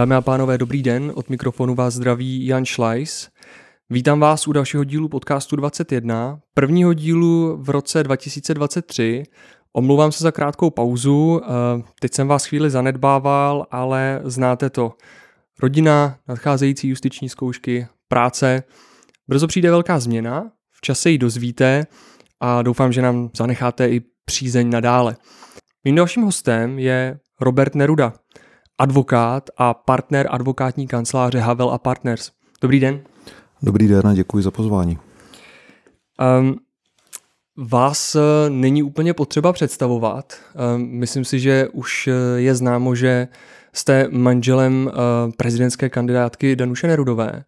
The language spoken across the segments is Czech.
Dámy a pánové, dobrý den. Od mikrofonu vás zdraví Jan Schleis. Vítám vás u dalšího dílu podcastu 21, prvního dílu v roce 2023. Omlouvám se za krátkou pauzu, eh, teď jsem vás chvíli zanedbával, ale znáte to. Rodina, nadcházející justiční zkoušky, práce. Brzo přijde velká změna, v čase ji dozvíte a doufám, že nám zanecháte i přízeň nadále. Mým dalším hostem je Robert Neruda, advokát a partner advokátní kanceláře Havel a Partners. Dobrý den. Dobrý den a děkuji za pozvání. Um, vás eh, není úplně potřeba představovat. Um, myslím si, že už eh, je známo, že jste manželem uh, prezidentské kandidátky Danuše Nerudové.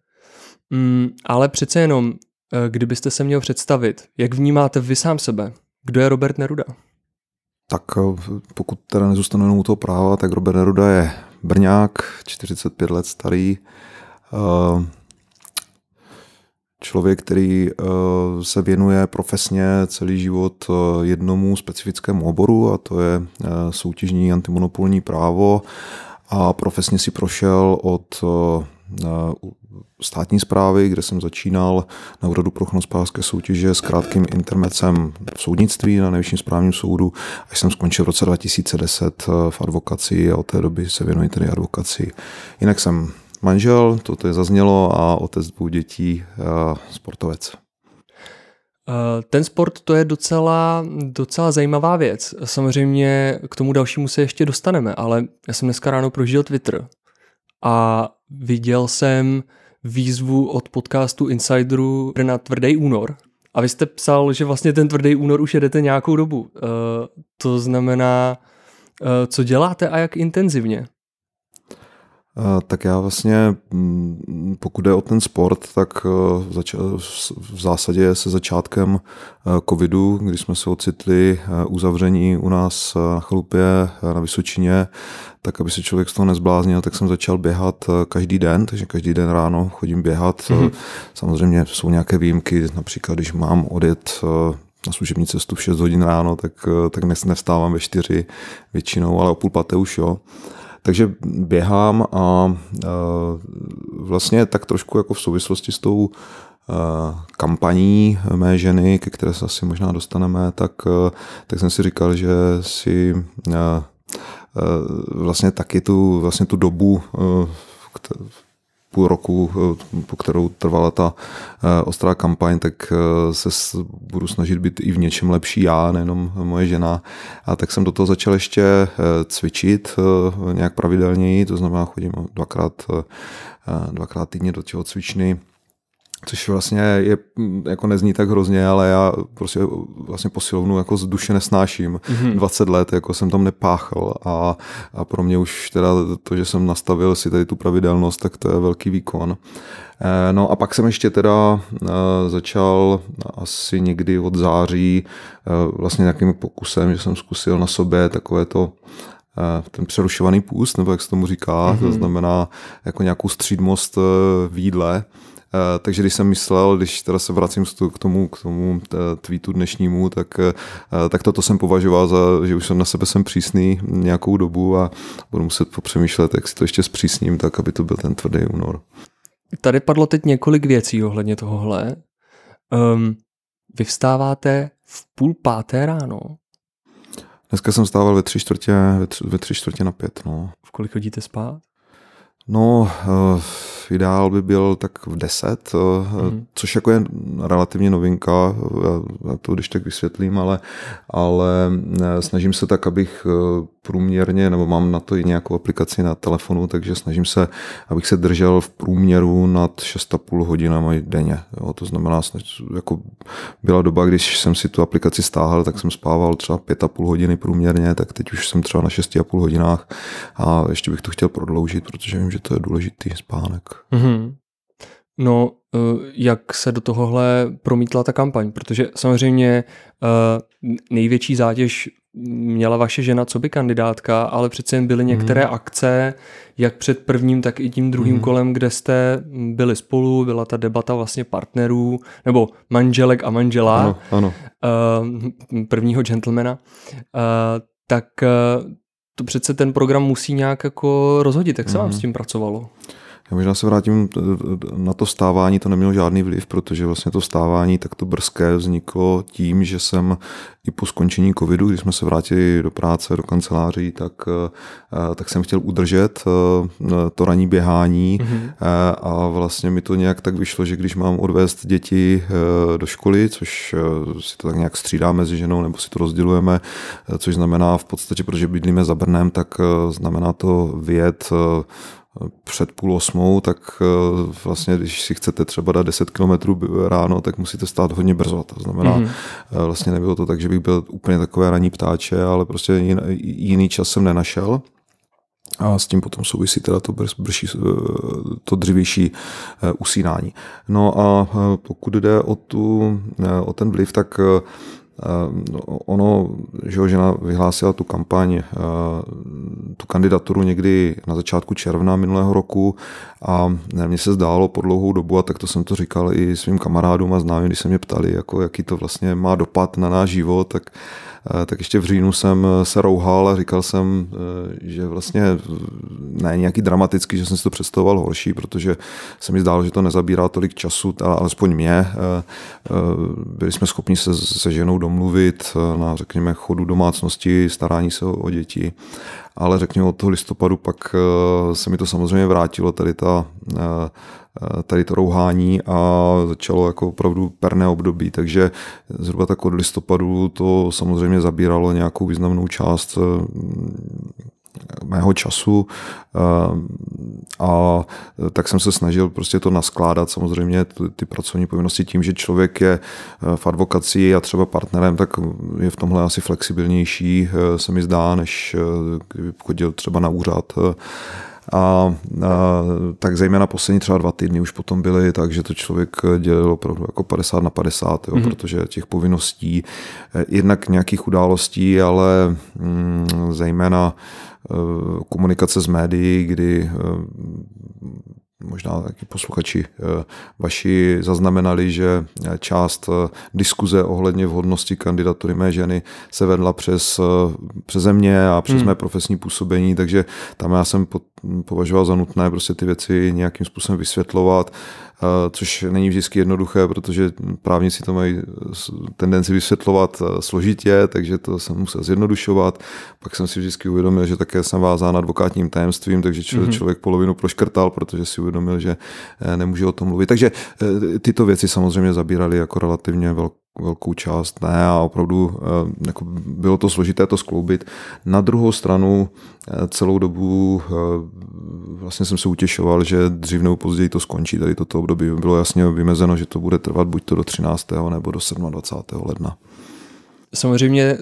Um, ale přece jenom, kdybyste se měl představit, jak vnímáte vy sám sebe? Kdo je Robert Neruda? Tak pokud teda nezůstanu jenom u toho práva, tak Robert Neruda je Brňák, 45 let starý, uh, člověk, který eh, se věnuje profesně celý život eh, jednomu specifickému oboru a to je eh, soutěžní antimonopolní právo. A profesně si prošel od státní zprávy, kde jsem začínal na úřadu pro hospodářské soutěže s krátkým intermecem v soudnictví na nejvyšším správním soudu, až jsem skončil v roce 2010 v advokaci a od té doby se věnuji tedy advokaci. Jinak jsem manžel, toto je zaznělo, a otec dvou dětí, sportovec. Eh, ten sport to je docela, docela zajímavá věc. Samozřejmě k tomu dalšímu se ještě dostaneme, ale já jsem dneska ráno prožil Twitter a viděl jsem výzvu od podcastu Insideru na Tvrdý únor. A vy jste psal, že vlastně ten Tvrdý únor už jedete nějakou dobu. Uh, to znamená, uh, co děláte a jak intenzivně? Tak já vlastně, mm, pokud jde o ten sport, tak eh, v zásadě se začátkem eh, covidu, kdy jsme se ocitli uzavření u nás na chalupě na Vysočině, tak aby se člověk z toho nezbláznil, tak jsem začal běhat každý den, takže každý den ráno chodím běhat. Mm-hmm. Samozřejmě jsou nějaké výjimky, například když mám odjet na služební cestu v 6 hodin ráno, tak, tak nevstávám ve 4 většinou, ale o půl paté už jo. Takže běhám a vlastně tak trošku jako v souvislosti s tou kampaní mé ženy, ke které se asi možná dostaneme, tak, tak jsem si říkal, že si vlastně taky tu, vlastně tu dobu, půl roku, eh, po kterou trvala ta eh, ostrá kampaň, tak eh, se budu snažit být i v něčem lepší já, nejenom moje žena. A tak jsem do toho začal ještě cvičit nějak pravidelněji, to znamená chodím dvakrát, dvakrát týdně do cvičny což vlastně je, jako nezní tak hrozně, ale já prostě vlastně posilovnu jako z duše nesnáším. Mm-hmm. 20 let jako jsem tam nepáchal a, a pro mě už teda to, že jsem nastavil si tady tu pravidelnost, tak to je velký výkon. Eh, no a pak jsem ještě teda eh, začal asi někdy od září eh, vlastně nějakým pokusem, že jsem zkusil na sobě takové to ten přerušovaný půst, nebo jak se tomu říká, mm-hmm. to mhm. znamená jako nějakou střídmost v jídle, takže když jsem myslel, když teda se vracím k tomu, k tomu eh, tweetu dnešnímu, tak, eh, tak toto jsem považoval za, že už jsem na sebe jsem přísný nějakou dobu a budu muset popřemýšlet, jak si to ještě zpřísním, tak aby to byl ten tvrdý únor. Tady padlo teď několik věcí ohledně tohohle. Um, vy vstáváte v půl páté ráno. Dneska jsem stával ve tři čtvrtě, ve tři, ve tři čtvrtě na pět. No. V kolik chodíte spát? No, uh, ideál by byl tak v 10, mm. což jako je relativně novinka, já to když tak vysvětlím, ale, ale eh, snažím se tak, abych eh, průměrně, nebo mám na to i nějakou aplikaci na telefonu, takže snažím se, abych se držel v průměru nad 6,5 hodinami denně. Jo, to znamená, jako byla doba, když jsem si tu aplikaci stáhl, tak jsem spával třeba 5,5 hodiny průměrně, tak teď už jsem třeba na 6,5 hodinách a ještě bych to chtěl prodloužit, protože vím, že to je důležitý spánek. Mm-hmm. No, eh, jak se do tohohle promítla ta kampaň? Protože samozřejmě eh, největší zátěž měla vaše žena co by kandidátka, ale přece jen byly některé mm. akce, jak před prvním, tak i tím druhým mm. kolem, kde jste byli spolu, byla ta debata vlastně partnerů, nebo manželek a manžela, ano, ano. Uh, prvního gentlemana. Uh, tak uh, to přece ten program musí nějak jako rozhodit. Jak se vám mm. s tím pracovalo? Já možná se vrátím na to stávání, to nemělo žádný vliv, protože vlastně to stávání takto brzké vzniklo tím, že jsem i po skončení covidu, když jsme se vrátili do práce, do kanceláří, tak, eh, tak jsem chtěl udržet eh, to ranní běhání mm-hmm. a vlastně mi to nějak tak vyšlo, že když mám odvést děti do školy, což si to tak nějak střídá mezi ženou, nebo si to rozdělujeme, což znamená v podstatě, protože bydlíme za Brnem, tak znamená to vyjet před půl osmou, tak eh, vlastně, když si chcete třeba dát 10 km ráno, tak musíte stát hodně brzo. To znamená, mm-hmm. vlastně nebylo to tak, že bych byl úplně takové ranní ptáče, ale prostě jiný čas jsem nenašel. A s tím potom souvisí teda to, brší, eh, to dřivější usínání. No a pokud jde o, tu, o ten vliv, tak ono, že žena vyhlásila tu kampaň, tu kandidaturu někdy na začátku června minulého roku a mně se zdálo po dlouhou dobu, a tak to jsem to říkal i svým kamarádům a známým, když se mě ptali, jako, jaký to vlastně má dopad na náš život, tak Eh, tak ještě v říjnu jsem eh, se rouhal a říkal jsem, eh, že vlastně ne nějaký dramatický, že jsem si to představoval horší, protože se mi zdálo, že to nezabírá tolik času, alespoň mě. Byli jsme schopni se se ženou domluvit na, řekněme, chodu domácnosti, starání se o děti ale řekněme od toho listopadu pak se mi to samozřejmě vrátilo, tady ta Eh, tady to rouhání a začalo jako opravdu perné období, takže zhruba tak od listopadu to samozřejmě zabíralo nějakou významnou část eh, mého času. Eh, a tak jsem se snažil prostě to naskládat. Samozřejmě ty, ty pracovní povinnosti tím, že člověk je v advokaci a třeba partnerem, tak je v tomhle asi flexibilnější, se mi zdá, než kdyby chodil třeba na úřad a, a tak zejména poslední třeba dva týdny už potom byly tak, že to člověk dělil opravdu jako 50 na 50, jo, mm-hmm. protože těch povinností, eh, jednak nějakých událostí, ale mm, zejména eh, komunikace s médií, kdy eh, možná taky posluchači eh, vaši zaznamenali, že část eh, diskuze ohledně vhodnosti kandidatury mé ženy se vedla přes, eh, přes mě a přes hmm. mé profesní působení, takže tam já jsem považoval za nutné prostě ty věci nějakým způsobem vysvětlovat což není vždycky jednoduché, protože právníci to mají tendenci vysvětlovat eh, složitě, takže to jsem musel zjednodušovat. Pak jsem si vždycky uvědomil, že také jsem vázán advokátním tajemstvím, takže člověk, mm-hmm. člověk polovinu proškrtal, protože si uvědomil, že eh, nemůže o tom mluvit. Takže eh, tyto věci samozřejmě zabíraly jako relativně velkou velkou část ne a opravdu eh, jako bylo to složité to skloubit. Na druhou stranu eh, celou dobu eh, vlastně jsem se utěšoval, že dřív nebo později to skončí. Tady toto období bylo jasně vymezeno, že to bude trvat buď to do 13. nebo do 27. ledna. Samozřejmě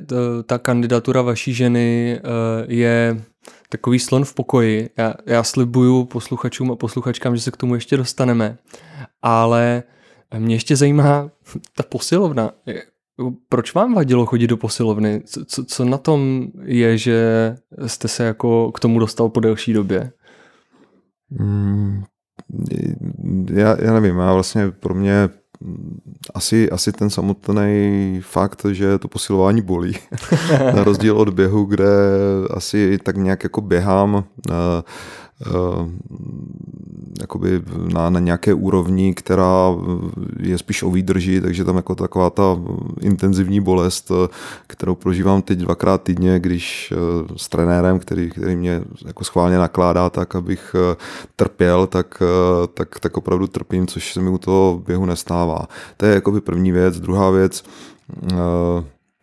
ta kandidatura vaší ženy je takový slon v pokoji. Já, já slibuju posluchačům a posluchačkám, že se k tomu ještě dostaneme. Ale mě ještě zajímá ta posilovna. Proč vám vadilo chodit do posilovny? Co, co na tom je, že jste se jako k tomu dostal po delší době? Hmm, já, já nevím, já vlastně pro mě asi, asi ten samotný fakt, že to posilování bolí. na rozdíl od běhu, kde asi tak nějak jako běhám uh, jakoby na, na nějaké úrovni, která je spíš o výdrži, takže tam jako taková ta intenzivní bolest, kterou prožívám teď dvakrát týdně, když eh, s trenérem, který, který mě jako schválně nakládá tak, abych eh, trpěl, tak, eh, tak, tak opravdu trpím, což se mi u toho běhu nestává. To je jakoby první věc. Druhá věc,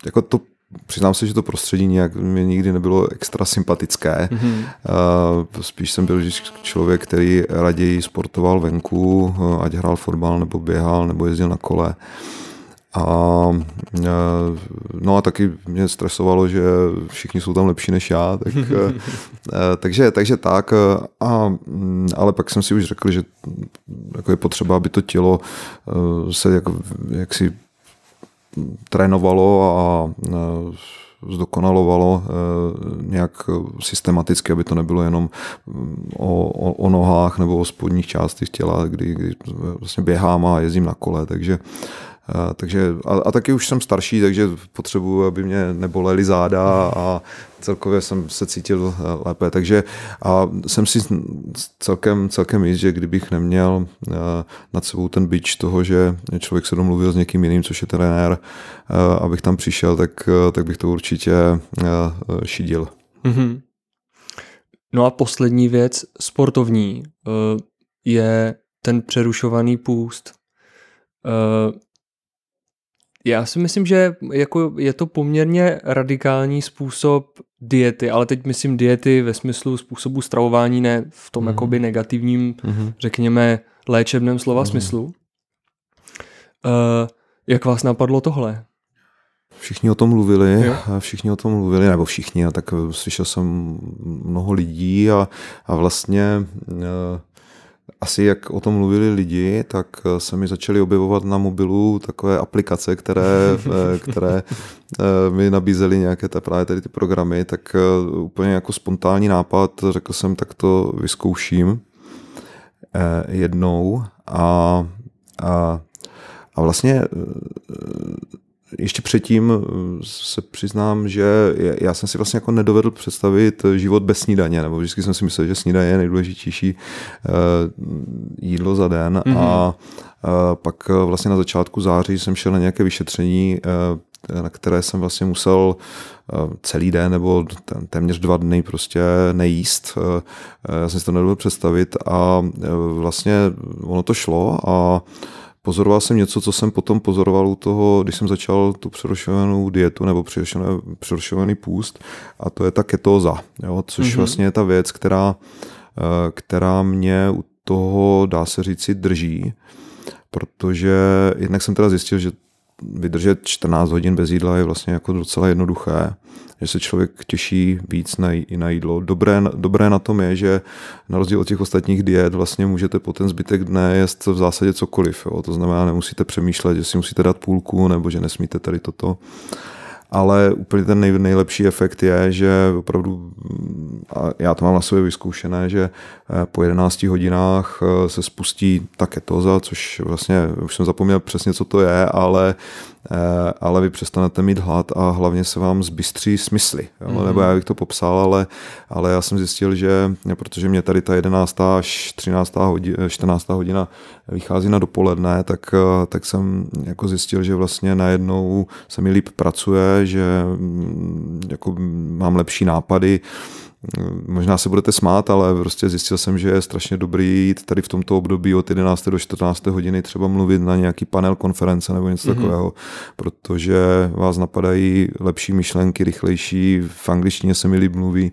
jako to Přiznám se, že to prostředí nějak mě nikdy nebylo extra sympatické. Mm-hmm. Spíš jsem byl člověk, který raději sportoval venku, ať hrál fotbal, nebo běhal, nebo jezdil na kole. A, no a taky mě stresovalo, že všichni jsou tam lepší než já, tak, takže, takže tak, a, ale pak jsem si už řekl, že jako je potřeba, aby to tělo se jak, jak si trénovalo a zdokonalovalo e, nějak systematicky, aby to nebylo jenom mm, o, o, o nohách nebo o spodních částech těla, kdy, kdy vlastně běhám a jezdím na kole, takže A, takže, a, a taky už jsem starší, takže potřebuji, aby mě nebolely záda a celkově jsem se cítil eh, lépe. Takže a jsem si celkem, celkem jist, že kdybych neměl eh, nad sebou ten bič toho, že člověk se domluvil s někým jiným, což je trenér, eh, abych tam přišel, tak, tak bych to určitě šidil. Mm-hmm. No a poslední věc, sportovní, je ten přerušovaný půst. Já si myslím, že jako je to poměrně radikální způsob diety, ale teď myslím diety ve smyslu způsobu stravování, ne v tom mm. jakoby negativním, mm. řekněme, léčebném slova mm. smyslu. Uh, jak vás napadlo tohle? Všichni o tom mluvili, jo. všichni o tom mluvili, nebo všichni, a tak slyšel jsem mnoho lidí a, a vlastně uh, asi jak o tom mluvili lidi, tak eh, se mi začaly objevovat na mobilu takové aplikace, které, eh, které eh, mi nabízely nějaké ta, právě tady ty programy, tak úplně jako spontánní nápad, řekl jsem, tak to vyzkouším jednou. A, a, a vlastně ještě předtím eh, se přiznám, že já jsem si vlastně jako nedovedl představit život bez snídaně, nebo vždycky jsem si myslel, že snídaně je nejdůležitější eh, jídlo za den mm-hmm. a pak vlastně na začátku září jsem šel na nějaké vyšetření, eh, na které jsem vlastně musel celý den nebo téměř dva dny prostě nejíst. Já jsem si to nedovedl představit a vlastně ono to šlo a pozoroval jsem něco, co jsem potom pozoroval u toho, když jsem začal tu přerušovanou dietu nebo přerušovaný půst a to je ta ketóza, jo, což mm-hmm. vlastně je ta věc, která, eh, která mě u toho, dá se říci, drží, protože jednak jsem teda zjistil, že vydržet 14 hodin bez jídla je vlastně jako docela jednoduché že se člověk těší víc na, na jídlo. Dobré, dobré na tom je, že na rozdíl od těch ostatních diet vlastně můžete po ten zbytek dne jíst v zásadě cokoliv. Jo. To znamená, nemusíte přemýšlet, že si musíte dát půlku nebo že nesmíte tady toto ale úplně ten nej, nejlepší efekt je, že opravdu, a já to mám na sobě vyzkoušené, že eh, po 11 hodinách eh, se spustí ta ketoza, což vlastně už jsem zapomněl přesně, co to je, ale ale vy přestanete mít hlad a hlavně se vám zbystří smysly. Jo? Mm-hmm. Nebo já bych to popsal, ale, ale já jsem zjistil, že protože mě tady ta 11. až 13. hodina, 14. hodina vychází na dopoledne, tak, eh, tak jsem jako zjistil, že vlastně najednou se mi líp pracuje, že mm, jako mám lepší nápady, možná se budete smát, ale prostě zjistil jsem, že je strašně dobrý jít tady v tomto období od 11. do 14. hodiny třeba mluvit na nějaký panel konference nebo něco mm-hmm. takového, protože vás napadají lepší myšlenky, rychlejší, v angličtině se mi líp mluví.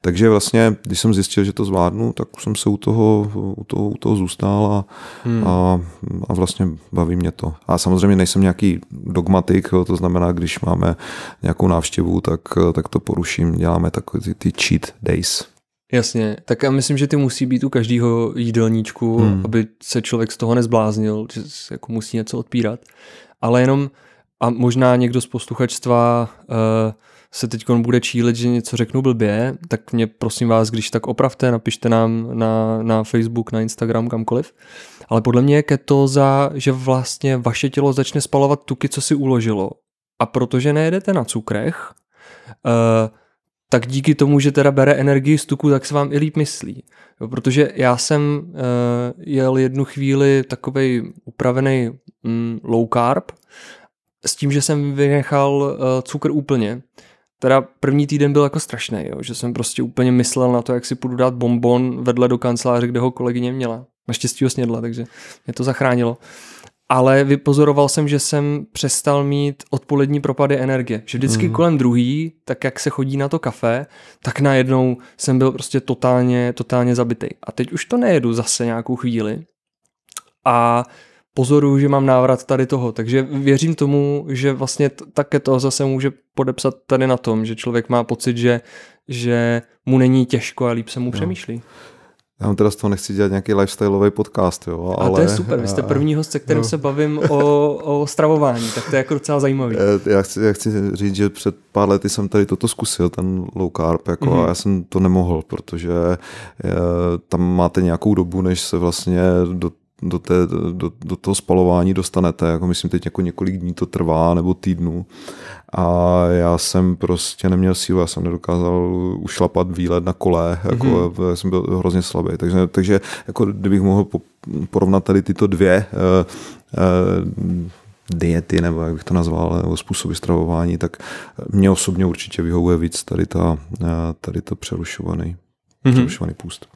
Takže vlastně, když jsem zjistil, že to zvládnu, tak jsem se u toho, u toho, u toho zůstal a, hmm. a, a vlastně baví mě to. A samozřejmě nejsem nějaký dogmatik, to znamená, když máme nějakou návštěvu, tak, tak to poruším, děláme takové ty, ty cheat days. Jasně, tak já myslím, že ty musí být u každého jídelníčku, hmm. aby se člověk z toho nezbláznil, že se jako musí něco odpírat. Ale jenom, a možná někdo z posluchačstva uh, se teď bude čílit, že něco řeknu blbě, tak mě prosím vás, když tak opravte, napište nám na, na Facebook, na Instagram, kamkoliv. Ale podle mě je ketóza, že vlastně vaše tělo začne spalovat tuky, co si uložilo. A protože nejedete na cukrech, uh, tak díky tomu, že teda bere energii z tuku, tak se vám i líp myslí. Jo, protože já jsem uh, jel jednu chvíli takovej upravený mm, low carb s tím, že jsem vynechal uh, cukr úplně. Teda první týden byl jako strašný, jo, že jsem prostě úplně myslel na to, jak si půjdu dát bonbon vedle do kanceláře, kde ho kolegyně měla. Naštěstí ho snědla, takže mě to zachránilo ale vypozoroval jsem, že jsem přestal mít odpolední propady energie. Že vždycky mm. kolem druhý, tak jak se chodí na to kafe, tak najednou jsem byl prostě totálně, totálně zabitý. A teď už to nejedu zase nějakou chvíli a pozoruju, že mám návrat tady toho. Takže věřím tomu, že vlastně také to zase může podepsat tady na tom, že člověk má pocit, že, že mu není těžko a líp se mu no. přemýšlí. Já vám teda z toho nechci dělat nějaký lifestyleový podcast, jo. Ale, ale to je super, vy jste první host, se kterým no. se bavím o, o stravování, tak to je jako docela zajímavý. Eh, já chci, já chci říct, že před pár lety jsem tady toto zkusil, ten low carb, jako, mm-hmm. a já jsem to nemohl, protože je, eh, tam máte nějakou dobu, než se vlastně do do, té, do, do toho spalování dostanete. Jako myslím, teď jako několik dní to trvá, nebo týdnů. A já jsem prostě neměl sílu, já jsem nedokázal ušlapat výlet na kole, jako mm-hmm. jsem byl hrozně slabý. Takže, takže jako kdybych mohl porovnat tady tyto dvě uh, uh, diety, nebo jak bych to nazval, nebo způsoby stravování, tak mě osobně určitě vyhovuje víc tady, ta, tady to přerušovaný, mm-hmm. přerušovaný půst.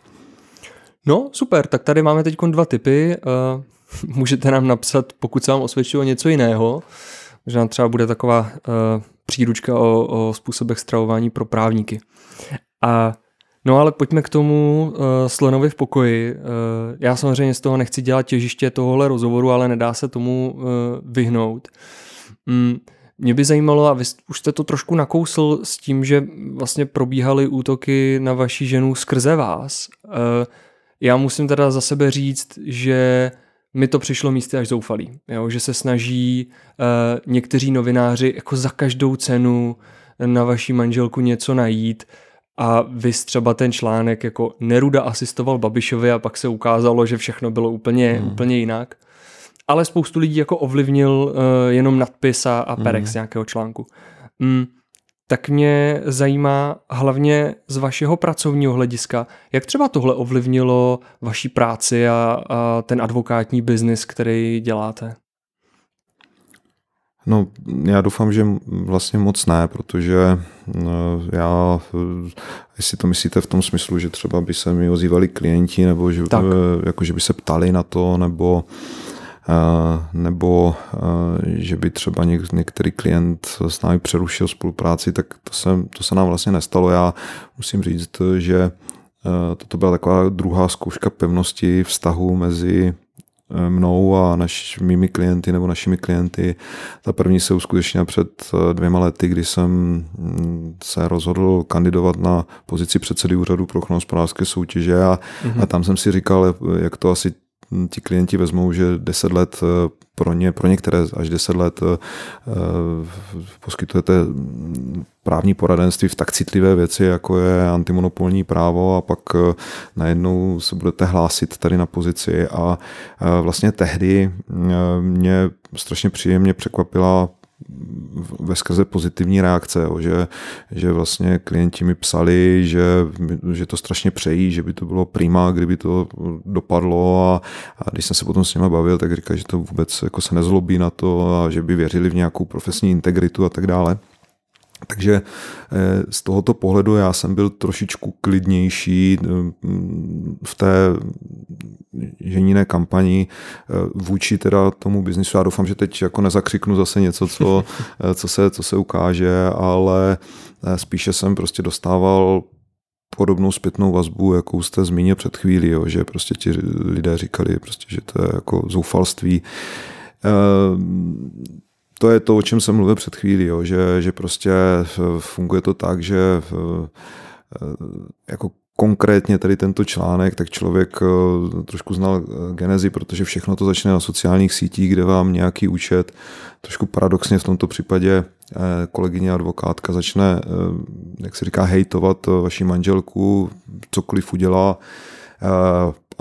No, super, tak tady máme teď dva typy. Uh, můžete nám napsat, pokud se vám osvědčilo něco jiného. Možná třeba bude taková uh, příručka o, o způsobech stravování pro právníky. A No ale pojďme k tomu uh, Slenovi v pokoji. Uh, já samozřejmě z toho nechci dělat těžiště tohohle rozhovoru, ale nedá se tomu uh, vyhnout. Mm, mě by zajímalo, a vy už jste to trošku nakousl s tím, že vlastně probíhaly útoky na vaši ženu skrze vás. Uh, já musím teda za sebe říct, že mi to přišlo místy až zoufalý. Jo? Že se snaží uh, někteří novináři jako za každou cenu na vaší manželku něco najít a vy třeba ten článek jako Neruda asistoval Babišovi a pak se ukázalo, že všechno bylo úplně, hmm. úplně jinak. Ale spoustu lidí jako ovlivnil uh, jenom nadpis a, a perex hmm. nějakého článku. Mm tak mě zajímá hlavně z vašeho pracovního hlediska, jak třeba tohle ovlivnilo vaší práci a, a ten advokátní biznis, který děláte? No, já doufám, že vlastně moc ne, protože no, já, jestli to myslíte v tom smyslu, že třeba by se mi ozývali klienti, nebo že, jako, že by se ptali na to, nebo nebo že by třeba některý klient s námi přerušil spolupráci, tak to se, to se nám vlastně nestalo. Já musím říct, že toto byla taková druhá zkouška pevnosti vztahu mezi mnou a naš, mými klienty nebo našimi klienty. Ta první se uskutečnila před dvěma lety, kdy jsem mm, se rozhodl kandidovat na pozici předsedy úřadu pro ochranu hospodářské soutěže a, mm-hmm. a tam jsem si říkal, jak to asi ti klienti vezmou, že 10 let eh, pro ně, pro některé až 10 let eh, poskytujete právní poradenství v tak citlivé věci, jako je antimonopolní právo a pak eh, najednou se budete hlásit tady na pozici. A vlastně tehdy mě strašně příjemně překvapila ve skrze pozitivní reakce, jo, že, že vlastně klienti mi psali, že, že to strašně přejí, že by to bylo prima, kdyby to dopadlo a, a když jsem se potom s nimi bavil, tak říkali, že to vůbec jako se nezlobí na to a že by věřili v nějakou profesní integritu a tak dále. Takže eh, z tohoto pohledu já jsem byl trošičku klidnější eh, v té ženíné kampani eh, vůči teda tomu biznisu. Já doufám, že teď jako nezakřiknu zase něco, co, co, se, co se ukáže, ale spíše jsem prostě dostával podobnou zpětnou vazbu, jakou jste zmínil před chvílí, jo, že prostě ti lidé říkali, prostě, že to je jako zoufalství to je to, o čem jsem mluvil před chvílí, jo, že, že prostě funguje to tak, že jako konkrétně tady tento článek, tak člověk eh, trošku znal eh, genezi, protože všechno to začne na sociálních sítích, kde vám nějaký účet, trošku paradoxně v tomto případě eh, kolegyně advokátka začne, jak se říká, hejtovat vaši manželku, cokoliv udělá,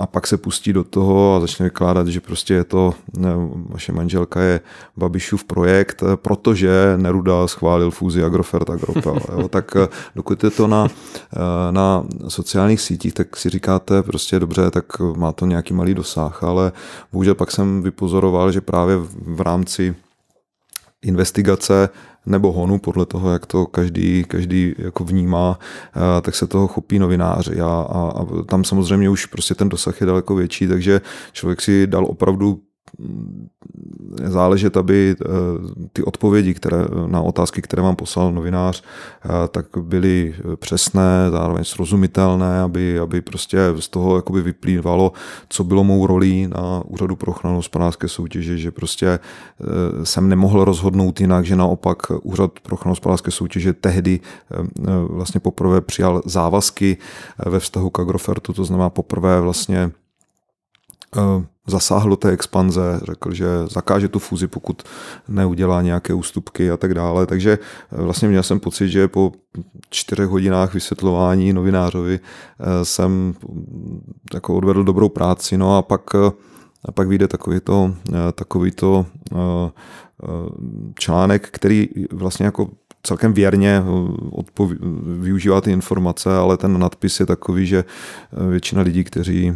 a pak se pustí do toho a začne vykládat, že prostě je to, ne, vaše manželka je Babišův projekt, protože Neruda schválil fúzi Agrofert Agropel. Jo, tak eh, dokud je to na, eh, na sociálních sítích, tak si říkáte prostě dobře, tak má to nějaký malý dosah, ale bohužel pak jsem vypozoroval, že právě v rámci investigace nebo honu, podle toho, jak to každý, každý jako vnímá, eh, tak se toho chopí novináři. A, a, a tam samozřejmě už prostě ten dosah je daleko větší, takže člověk si dal opravdu záležet, aby eh, ty odpovědi které, na otázky, které vám poslal novinář, eh, tak byly přesné, zároveň srozumitelné, aby, aby prostě z toho jakoby vyplývalo, co bylo mou rolí na Úřadu pro ochranu hospodářské soutěže, že prostě eh, jsem nemohl rozhodnout jinak, že naopak Úřad pro ochranu hospodářské soutěže tehdy vlastně poprvé přijal závazky ve vztahu k Agrofertu, to znamená poprvé vlastně zasáhl do té expanze, řekl, že zakáže tu fúzi, pokud neudělá nějaké ústupky a tak dále. Takže eh, vlastně měl jsem pocit, že po čtyřech hodinách vysvětlování novinářovi eh, jsem mm, jako odvedl dobrou práci. No a pak eh, a pak vyjde takovýto, takovýto článek, který vlastně jako celkem věrně odpov- využívá ty informace, ale ten nadpis je takový, že většina lidí, kteří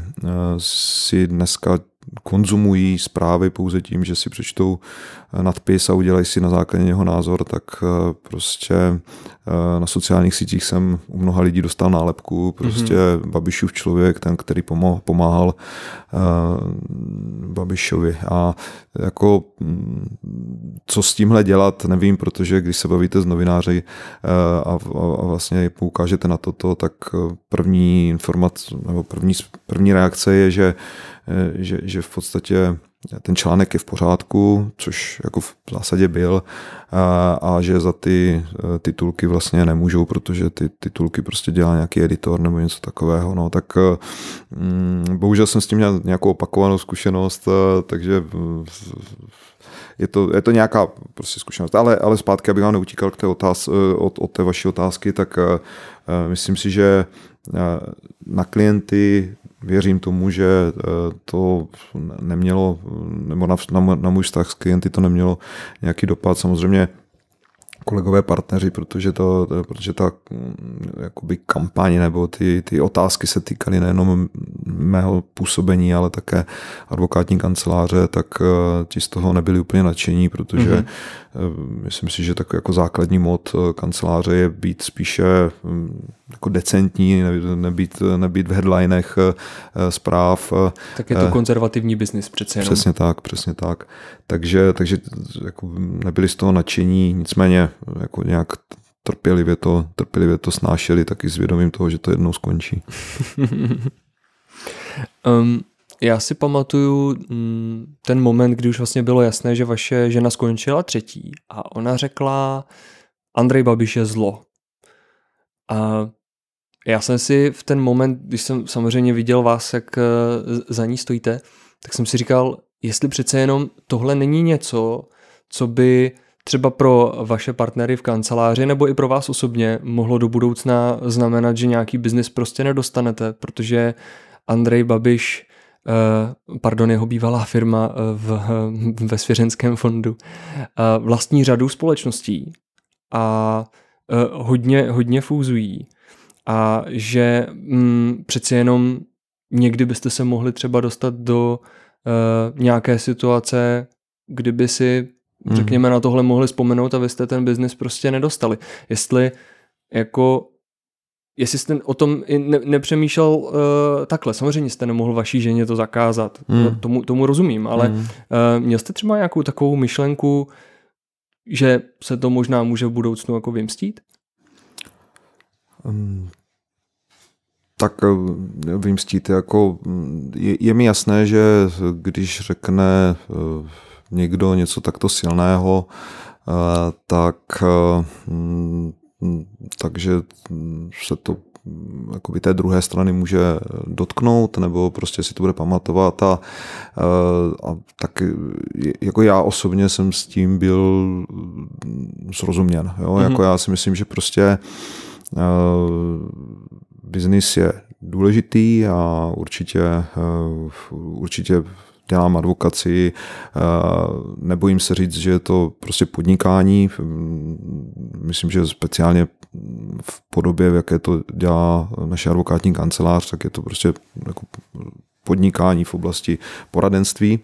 si dneska konzumují zprávy pouze tím, že si přečtou eh, nadpis a udělají si na základě něho názor, tak eh, prostě eh, na sociálních sítích jsem u mnoha lidí dostal nálepku, prostě mm-hmm. Babišův člověk, ten, který pomáhal Babišovi. A jako mm, co s tímhle dělat, nevím, protože když se bavíte s novináři a, a, vlastně poukážete na toto, tak první informace nebo první, první reakce je, že že, že v podstatě ten článek je v pořádku, což jako v zásadě byl, a, a že za ty eh, titulky vlastně nemůžou, protože ty titulky prostě dělá nějaký editor nebo něco takového. No, tak mm, bohužel jsem s tím měl nějakou opakovanou zkušenost, takže je to, je to nějaká prostě zkušenost. Ale, ale zpátky, abych vám neutíkal k té otáz, od, od té vaší otázky, tak myslím si, že na klienty věřím tomu, že eh, to nemělo, nebo na, na, na můj vztah s klienty to nemělo nějaký dopad. Samozřejmě kolegové partneři, protože, to, protože ta mm, jakoby kampaň nebo ty, ty otázky se týkaly nejenom mého působení, ale také advokátní kanceláře, tak eh, ti z toho nebyli úplně nadšení, protože mm-hmm. Myslím si, že takový jako základní mod kanceláře je být spíše mm, jako decentní, nebýt, nebýt v headlinech eh, zpráv. Eh, tak je to eh, konzervativní biznis přece jenom. Přesně tak, přesně tak. Takže, takže jako nebyli z toho nadšení, nicméně jako nějak trpělivě to, trpělivě to snášeli, taky s vědomím toho, že to jednou skončí. um, já si pamatuju mm, ten moment, kdy už vlastně bylo jasné, že vaše žena skončila třetí a ona řekla, Andrej Babiš je zlo. A já jsem si v ten moment, když jsem samozřejmě viděl vás, jak eh, za ní stojíte, tak jsem si říkal, jestli přece jenom tohle není něco, co by třeba pro vaše partnery v kanceláři nebo i pro vás osobně mohlo do budoucna znamenat, že nějaký biznis prostě nedostanete, protože Andrej Babiš, pardon, jeho bývalá firma eh, v, ve svěřenském fondu, vlastní řadu společností a hodně, hodně fúzují a že mm, přeci jenom někdy byste se mohli třeba dostat do uh, nějaké situace, kdyby si, mm. řekněme, na tohle mohli vzpomenout a vy jste ten biznis prostě nedostali. Jestli jako jestli jste o tom ne, nepřemýšlel uh, takhle, samozřejmě jste nemohl vaší ženě to zakázat, mm. tomu, tomu rozumím, ale mm. uh, měl jste třeba nějakou takovou myšlenku, že se to možná může v budoucnu jako vymstít? Um, tak eh, vymstít, jako je, je mi jasné, že když řekne někdo něco takto silného, tak mm, takže se to jakoby té druhé strany může dotknout, nebo prostě si to bude pamatovat a, a tak jako já osobně jsem s tím byl srozuměn. Jo? Mm-hmm. Jako já si myslím, že prostě biznis je důležitý a určitě, určitě dělám advokaci, nebojím se říct, že je to prostě podnikání. Myslím, že speciálně v podobě, v jaké to dělá naše advokátní kancelář, tak je to prostě jako podnikání v oblasti poradenství.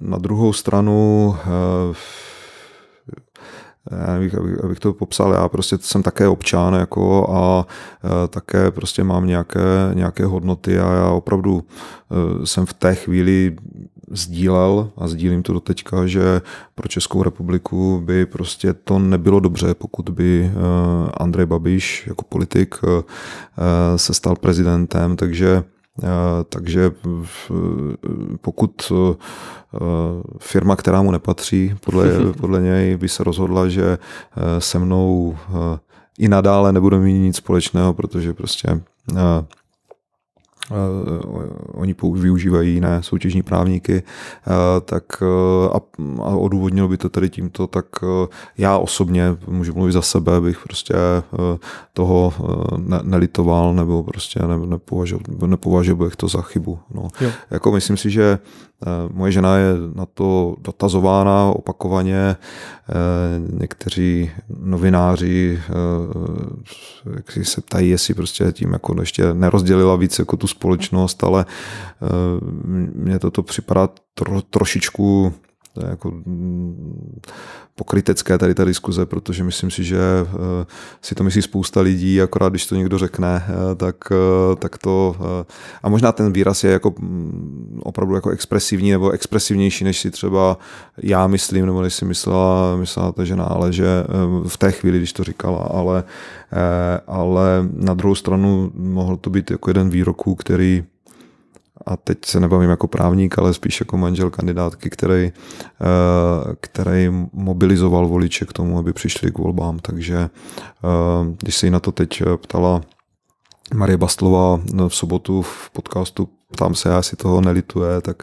Na druhou stranu abych, abych, abych to popsal, já prostě jsem také občan jako a e, také prostě mám nějaké, nějaké hodnoty a já opravdu e, jsem v té chvíli sdílel a sdílím to do teďka, že pro Českou republiku by prostě to nebylo dobře, pokud by e, Andrej Babiš jako politik se stal prezidentem, takže takže pokud firma, která mu nepatří, podle, podle něj by se rozhodla, že se mnou i nadále nebude mít nic společného, protože prostě oni využívají jiné soutěžní právníky, tak a, a odůvodnil by to tady tímto, tak já osobně, můžu mluvit za sebe, bych prostě toho ne, nelitoval nebo prostě ne, nepovažoval, nepovažoval bych to za chybu. No. Jako myslím si, že moje žena je na to dotazována opakovaně. Někteří novináři jak si se ptají, jestli prostě tím jako ještě nerozdělila víc jako tu společnost, ale mně toto připadá tro, trošičku jako mm, pokrytecké tady ta diskuze, protože myslím si, že eh, si to myslí spousta lidí, akorát když to někdo řekne, eh, tak, eh, tak to a možná ten výraz je jako mm, opravdu jako expresivní nebo expresivnější, než si třeba já myslím, nebo než si myslela, myslela ta žena, ale že v té chvíli, když to říkala, ale, ale na druhou stranu mohl to být jako jeden výroků, který a teď se nebavím jako právník, ale spíš jako manžel kandidátky, který, eh, který mobilizoval voliče k tomu, aby přišli k volbám. Takže eh, když se jí na to teď ptala Marie Bastlová v sobotu v podcastu Ptám se, jestli toho nelituje, tak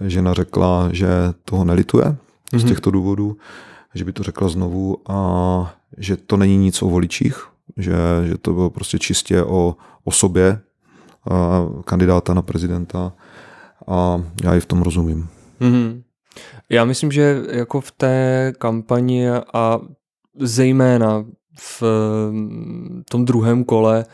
žena řekla, že toho nelituje mm-hmm. z mhm. těchto důvodů, že by to řekla znovu a že to není nic o voličích, že, že to bylo prostě čistě o, o sobě, kandidáta na prezidenta a já ji v tom rozumím. Mm-hmm. Já myslím, že jako v té kampani a zejména v mm, tom druhém kole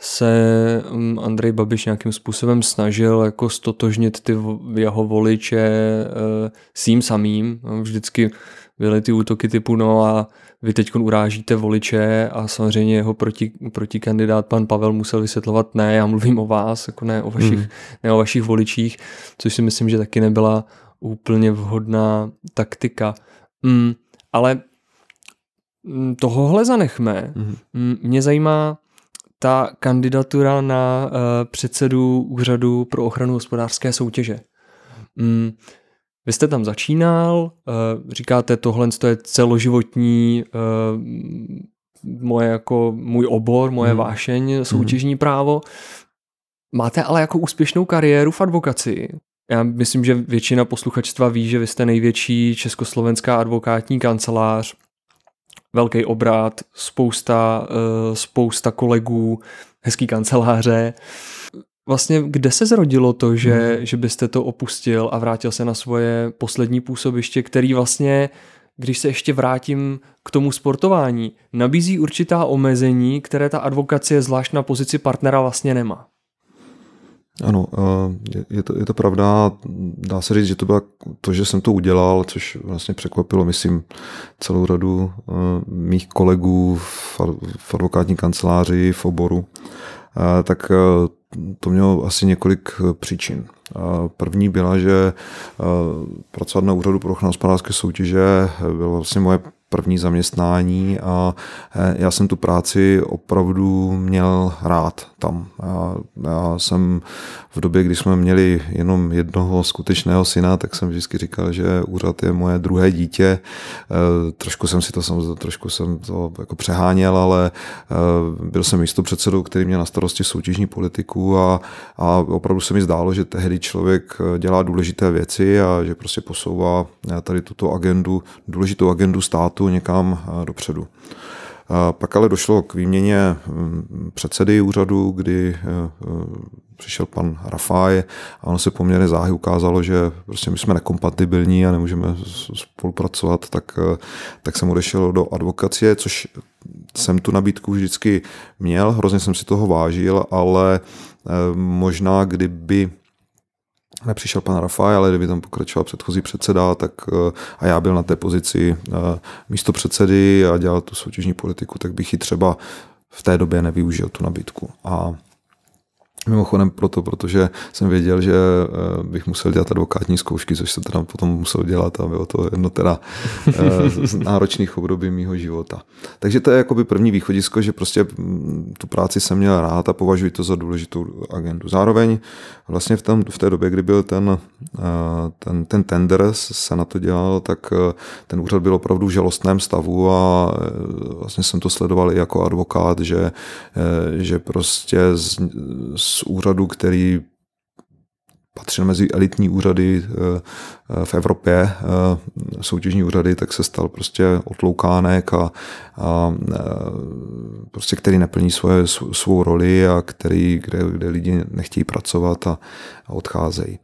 se mm, Andrej Babiš nějakým způsobem snažil jako stotožnit ty jeho voliče eh, s jím samým. Vždycky byly ty útoky typu no a vy teď urážíte voliče a samozřejmě jeho proti, protikandidát pan Pavel musel vysvětlovat ne, já mluvím o vás, jako ne o vašich, hmm. ne o vašich voličích, což si myslím, že taky nebyla úplně vhodná taktika. Mm, ale mm, tohohle zanechme. Mm. Mě zajímá ta kandidatura na uh, předsedu úřadu pro ochranu hospodářské soutěže. Mm, vy jste tam začínal, eh, říkáte, tohle je celoživotní eh, moje jako můj obor, moje hmm. vášeň, soutěžní hmm. právo. Máte ale jako úspěšnou kariéru v advokaci. Já myslím, že většina posluchačstva ví, že vy jste největší československá advokátní kancelář, velký obrat, spousta, eh, spousta kolegů, hezký kanceláře vlastně kde se zrodilo to, že, hmm. že byste to opustil a vrátil se na svoje poslední působiště, který vlastně, když se ještě vrátím k tomu sportování, nabízí určitá omezení, které ta advokacie zvlášť na pozici partnera vlastně nemá. Ano, eh, je to, je to pravda. Dá se říct, že to bylo to, že jsem to udělal, což vlastně překvapilo, myslím, celou radu eh, mých kolegů v advokátní kanceláři v oboru. Eh, tak to mělo asi několik eh, příčin. První byla, že eh, pracovat na úřadu pro ochranu hospodářské soutěže bylo vlastně moje první zaměstnání a eh, já jsem tu práci opravdu měl rád tam. Já, já jsem v době, kdy jsme měli jenom jednoho skutečného syna, tak jsem vždycky říkal, že úřad je moje druhé dítě. Eh, trošku jsem si to samozřejmě, trošku jsem to jako přeháněl, ale eh, byl jsem místo předsedou, který měl na starosti soutěžní politiku a, a opravdu se mi zdálo, že tehdy člověk dělá důležité věci a že prostě posouvá tady tuto agendu, důležitou agendu státu někam dopředu. Pak ale došlo k výměně mm, předsedy úřadu, kdy e, e, přišel pan Rafaj a ono se poměrně záhy ukázalo, že prostě my jsme nekompatibilní a nemůžeme spolupracovat, tak, e, tak jsem odešel do advokacie, což jsem tu nabídku vždycky měl, hrozně jsem si toho vážil, ale možná kdyby nepřišel pan Rafaj, ale kdyby tam pokračoval předchozí předseda, tak eh, a já byl na té pozici eh, místo předsedy a dělal tu soutěžní politiku, tak bych ji třeba v té době nevyužil tu nabídku. A Mimochodem proto, protože jsem věděl, že eh, bych musel dělat advokátní zkoušky, což jsem teda potom musel dělat a bylo to jedno teda eh, z náročných období mého života. Takže to je jakoby první východisko, že prostě mm, tu práci jsem měl rád a považuji to za důležitou agendu. Zároveň vlastně v, tom, v té době, kdy byl ten, eh, ten, ten tender se na to dělal, tak ten úřad byl opravdu v žalostném stavu a vlastně jsem to sledoval i jako advokát, že, že prostě z, z úřadu, který patřil mezi elitní úřady v Evropě, soutěžní úřady, tak se stal prostě otloukánek a, a prostě který neplní svoje, svou roli a který, kde, kde lidi nechtějí pracovat a, a odcházejí.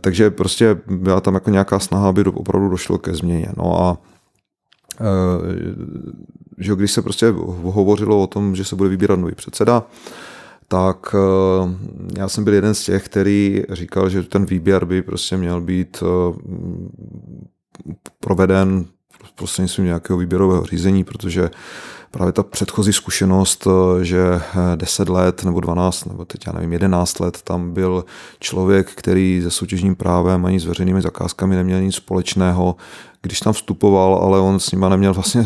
Takže prostě byla tam jako nějaká snaha, aby opravdu došlo ke změně. No a že když se prostě hovořilo o tom, že se bude vybírat nový předseda, tak eh, já jsem byl jeden z těch, který říkal, že ten výběr by prostě měl být eh, proveden prostřednictvím nějakého výběrového řízení, protože právě ta předchozí zkušenost, eh, že 10 let nebo 12, nebo teď já nevím, 11 let tam byl člověk, který se soutěžním právem ani s veřejnými zakázkami neměl nic společného, když tam vstupoval, ale on s nima neměl vlastně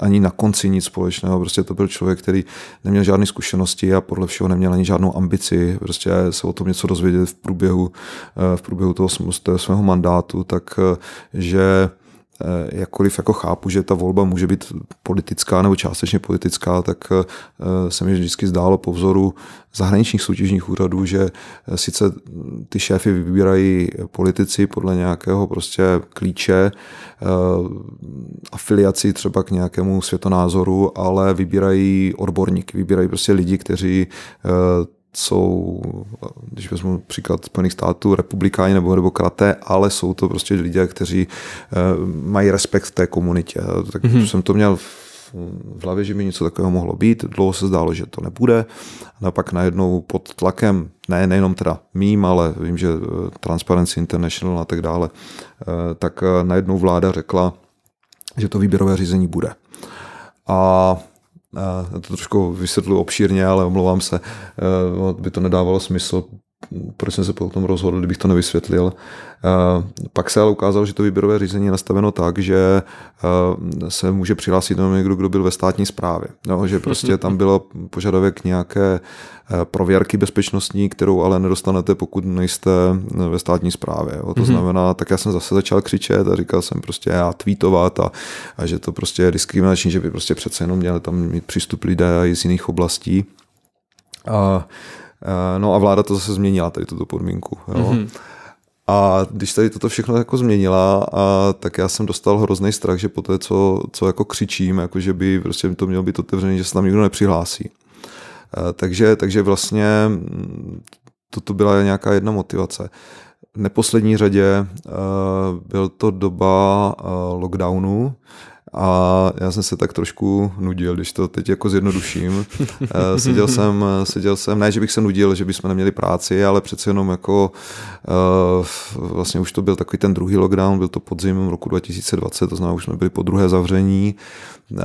ani na konci nic společného. Prostě to byl člověk, který neměl žádné zkušenosti a podle všeho neměl ani žádnou ambici. Prostě se o tom něco dozvědět v průběhu, eh, v průběhu toho svého mandátu, tak eh, že Eh, jakkoliv jako chápu, že ta volba může být politická nebo částečně politická, tak eh, se mi vždycky zdálo po vzoru zahraničních soutěžních úřadů, že eh, sice ty šéfy vybírají politici podle nějakého prostě klíče, afiliaci třeba k nějakému světonázoru, ale vybírají odborníky, vybírají prostě lidi, kteří jsou, když vezmu příklad Spojených států, republikáni nebo demokraté, ale jsou to prostě lidé, kteří eh, mají respekt v té komunitě. Tak mm-hmm. jsem to měl v hlavě, že mi něco takového mohlo být. Dlouho se zdálo, že to nebude. A pak najednou pod tlakem, ne, nejenom teda mým, ale vím, že eh, Transparency International a tak dále, eh, tak najednou vláda řekla, že to výběrové řízení bude. A já to trošku vysvětlu obšírně, ale omlouvám se, eh, by to nedávalo smysl, proč jsem se potom rozhodl, kdybych to nevysvětlil. Eh, pak se ale ukázalo, že to výběrové řízení je nastaveno tak, že eh, se může přihlásit jenom někdo, kdo byl ve státní správě. No, že prostě tam bylo požadavek nějaké eh, prověrky bezpečnostní, kterou ale nedostanete, pokud nejste ve státní správě. Jo. To mm-hmm. znamená, tak já jsem zase začal křičet a říkal jsem prostě já tweetovat a, a že to prostě je diskriminační, že by prostě přece jenom měli tam mít přístup lidé i z jiných oblastí. A no a vláda to zase změnila, tady tuto podmínku. Jo. Mm-hmm. A když tady toto všechno jako změnila, a, tak já jsem dostal hrozný strach, že po té, co, co jako křičím, jako že by prostě to mělo být otevřené, že se tam nikdo nepřihlásí. A, eh, takže, takže vlastně mm, toto byla nějaká jedna motivace. V neposlední řadě uh, byl to doba uh, lockdownu, a já jsem se tak trošku nudil, když to teď jako zjednoduším. Eh, seděl jsem, seděl jsem, ne, že bych se nudil, že bychom neměli práci, ale přece jenom jako eh, vlastně už to byl takový ten druhý lockdown, byl to podzim roku 2020, to znamená, už jsme byli po druhé zavření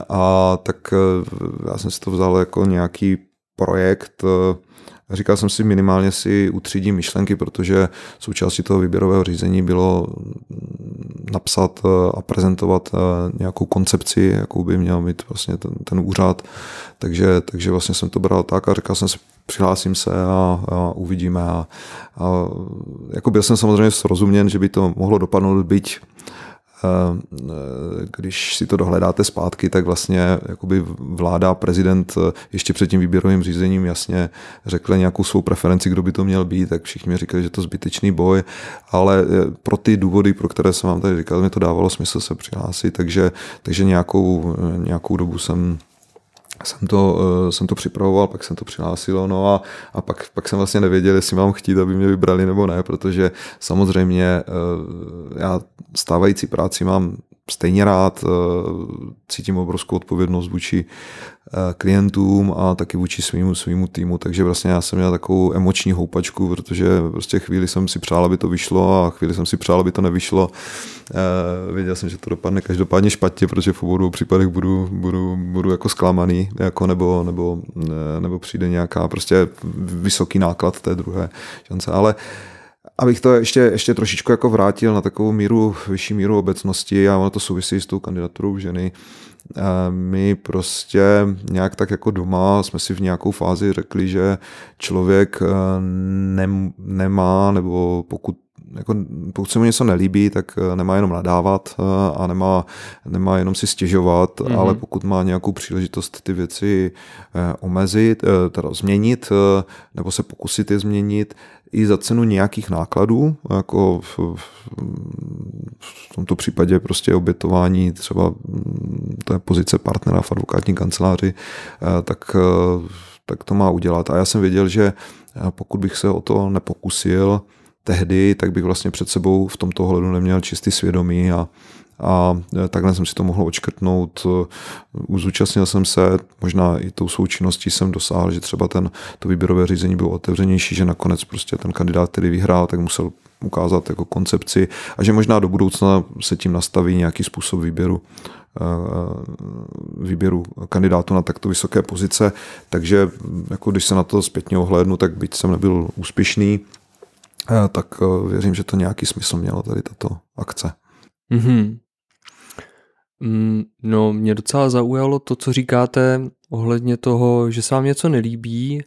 a tak eh, já jsem si to vzal jako nějaký projekt, Říkal jsem si minimálně si utřídím myšlenky, protože součástí toho výběrového řízení bylo napsat eh, a prezentovat eh, nějakou koncepci, jakou by měl mít vlastně ten, ten úřad. Takže, takže vlastně jsem to bral tak a říkal jsem si, přihlásím se a, a uvidíme. A, a jako byl jsem samozřejmě srozuměn, že by to mohlo dopadnout, byť Eh, když si to dohledáte zpátky, tak vlastně jakoby vláda, prezident eh, ještě před tím výběrovým řízením jasně řekl nějakou svou preferenci, kdo by to měl být, tak všichni mi říkali, že to zbytečný boj, ale eh, pro ty důvody, pro které jsem vám tady říkal, mi to dávalo smysl se přihlásit, takže, takže nějakou, nějakou dobu jsem jsem to, uh, jsem to připravoval, pak jsem to přihlásil, no a, a pak, pak jsem vlastně nevěděl, jestli mám chtít, aby mě vybrali nebo ne, protože samozřejmě uh, já stávající práci mám stejně rád, uh, cítím obrovskou odpovědnost vůči Eh, klientům a taky vůči svýmu, svýmu týmu, takže vlastně já jsem měl takovou emoční houpačku, protože prostě chvíli jsem si přál, aby to vyšlo a chvíli jsem si přál, aby to nevyšlo. E, věděl jsem, že to dopadne každopádně špatně, protože v obou případech budu, budu, budu jako zklamaný, jako nebo, nebo, eh, nebo přijde nějaká prostě vysoký náklad té druhé šance, ale Abych to ještě, ještě trošičku jako vrátil na takovou míru, vyšší míru obecnosti a ono to souvisí s tou kandidaturou ženy, my prostě nějak tak jako doma jsme si v nějakou fázi řekli, že člověk eh, nem, nemá, nebo pokud jako, pokud se mu něco nelíbí, tak nemá jenom nadávat a nemá, nemá jenom si stěžovat, mm-hmm. ale pokud má nějakou příležitost ty věci omezit, teda změnit, nebo se pokusit je změnit, i za cenu nějakých nákladů, jako v, v tomto případě prostě obětování třeba té pozice partnera v advokátní kanceláři, tak, tak to má udělat. A já jsem věděl, že pokud bych se o to nepokusil tehdy, tak bych vlastně před sebou v tomto ohledu neměl čistý svědomí a, a takhle jsem si to mohl očkrtnout. Zúčastnil jsem se, možná i tou součinností jsem dosáhl, že třeba ten, to výběrové řízení bylo otevřenější, že nakonec prostě ten kandidát, který vyhrál, tak musel ukázat jako koncepci a že možná do budoucna se tím nastaví nějaký způsob výběru eh, výběru kandidátu na takto vysoké pozice, takže jako když se na to zpětně ohlédnu, tak byť jsem nebyl úspěšný, tak eh, věřím, že to nějaký smysl mělo tady tato akce. Mm-hmm. No, mě docela zaujalo to, co říkáte ohledně toho, že se vám něco nelíbí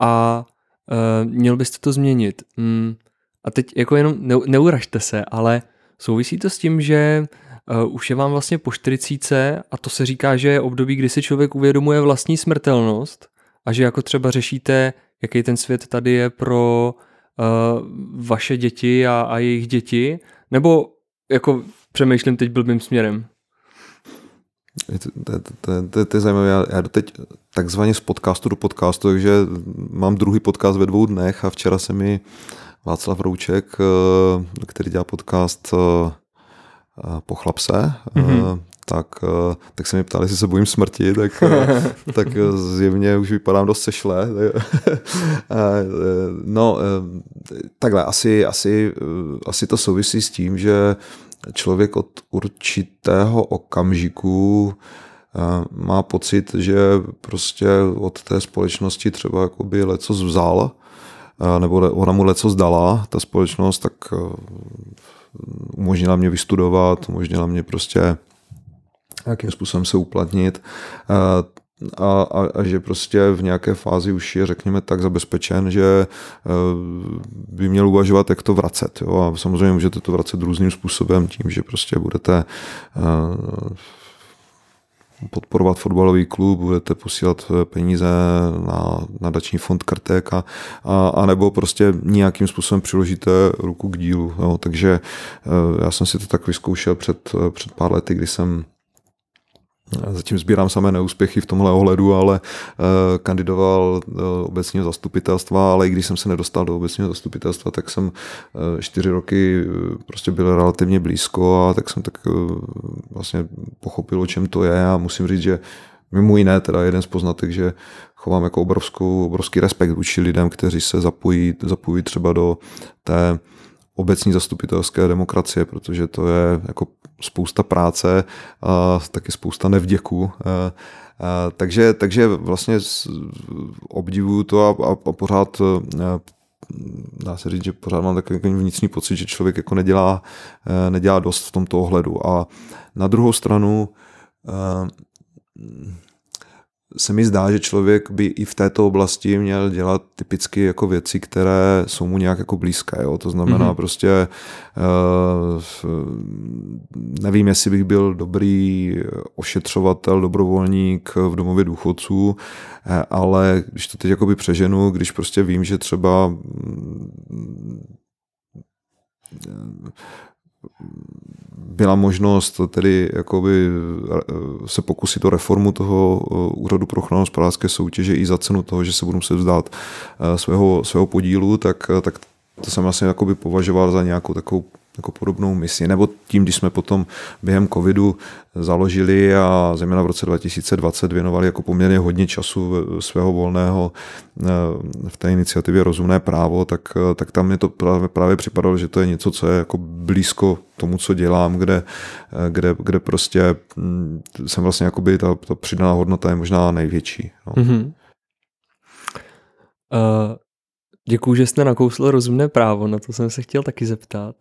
a uh, měl byste to změnit. Mm, a teď jako jenom ne, neuražte se, ale souvisí to s tím, že uh, už je vám vlastně po 40 a to se říká, že je období, kdy si člověk uvědomuje vlastní smrtelnost a že jako třeba řešíte, jaký ten svět tady je pro vaše děti a, a jejich děti, nebo jako přemýšlím teď blbým směrem. To, to, to, to, to je zajímavé. Já, já teď takzvaně z podcastu do podcastu, takže mám druhý podcast ve dvou dnech a včera se mi Václav Rouček, eh, který dělá podcast eh, po chlapse, mm-hmm. Tak, tak se mi ptali, jestli se bojím smrti, tak, tak zjevně už vypadám dost sešle. No, takhle, asi, asi, asi to souvisí s tím, že člověk od určitého okamžiku má pocit, že prostě od té společnosti třeba jakoby leco vzal, nebo ona mu leco zdala, ta společnost, tak umožnila mě vystudovat, umožnila mě prostě nějakým způsobem se uplatnit a, a, a že prostě v nějaké fázi už je, řekněme, tak zabezpečen, že e, by měl uvažovat, jak to vracet. Jo? A samozřejmě můžete to vracet různým způsobem, tím, že prostě budete e, podporovat fotbalový klub, budete posílat peníze na nadační fond Krtek a, a, a nebo prostě nějakým způsobem přiložíte ruku k dílu. Jo? Takže já jsem si to tak vyzkoušel před, před pár lety, kdy jsem Zatím sbírám samé neúspěchy v tomhle ohledu, ale eh, kandidoval do obecního zastupitelstva, ale i když jsem se nedostal do obecního zastupitelstva, tak jsem eh, čtyři roky eh, prostě byl relativně blízko a tak jsem tak vlastně pochopil, o čem to je a musím říct, že mimo jiné teda jeden z poznatek, že chovám jako obrovskou, obrovský respekt vůči lidem, kteří se zapojí, zapojí třeba do té obecní zastupitelské demokracie, protože to je jako spousta práce a taky spousta nevděků. Takže, takže vlastně obdivuju to a, a, pořád dá se říct, že pořád mám takový vnitřní pocit, že člověk jako nedělá, nedělá dost v tomto ohledu. A na druhou stranu se mi zdá, že člověk by i v této oblasti měl dělat typicky jako věci, které jsou mu nějak jako blízké. Jo? To znamená mm-hmm. prostě uh, nevím, jestli bych byl dobrý ošetřovatel, dobrovolník v domově důchodců, eh, ale když to teď jakoby přeženu, když prostě vím, že třeba byla možnost tedy jakoby eh, se pokusit o reformu toho eh, úřadu pro ochranu hospodářské soutěže i za cenu toho, že se budu muset vzdát eh, svého, svého podílu, tak, tak to jsem asi jakoby považoval za nějakou takovou jako podobnou misi. Nebo tím, když jsme potom během covidu založili a zejména v roce 2020 věnovali jako poměrně hodně času svého volného eh, v té iniciativě Rozumné právo, tak, eh, tak tam mi to právě, právě připadalo, že to je něco, co je jako blízko tomu, co dělám, kde, eh, kde, kde prostě hm, jsem vlastně jakoby ta, ta přidaná hodnota je možná největší. No. Mm-hmm. Uh, děkuji, že jste nakousl rozumné právo, na to jsem se chtěl taky zeptat.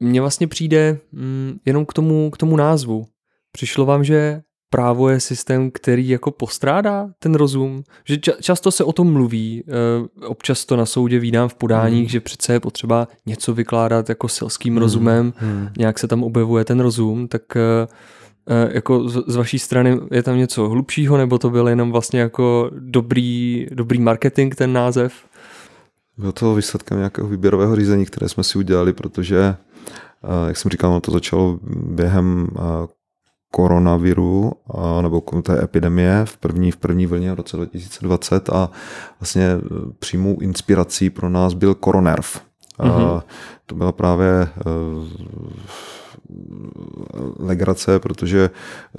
Mně vlastně přijde mm, jenom k tomu, k tomu názvu. Přišlo vám, že právo je systém, který jako postrádá ten rozum? Že ča- často se o tom mluví, e, občas to na soudě vídám v podáních, hmm. že přece je potřeba něco vykládat jako selským hmm. rozumem, hmm. nějak se tam objevuje ten rozum, tak e, jako z, z vaší strany je tam něco hlubšího, nebo to byl jenom vlastně jako dobrý, dobrý marketing ten název? Bylo to výsledkem nějakého výběrového řízení, které jsme si udělali, protože, jak jsem říkal, to začalo během koronaviru nebo té epidemie v první, v první vlně v roce 2020 a vlastně přímou inspirací pro nás byl Koronerv. Mm-hmm. To byla právě legrace, protože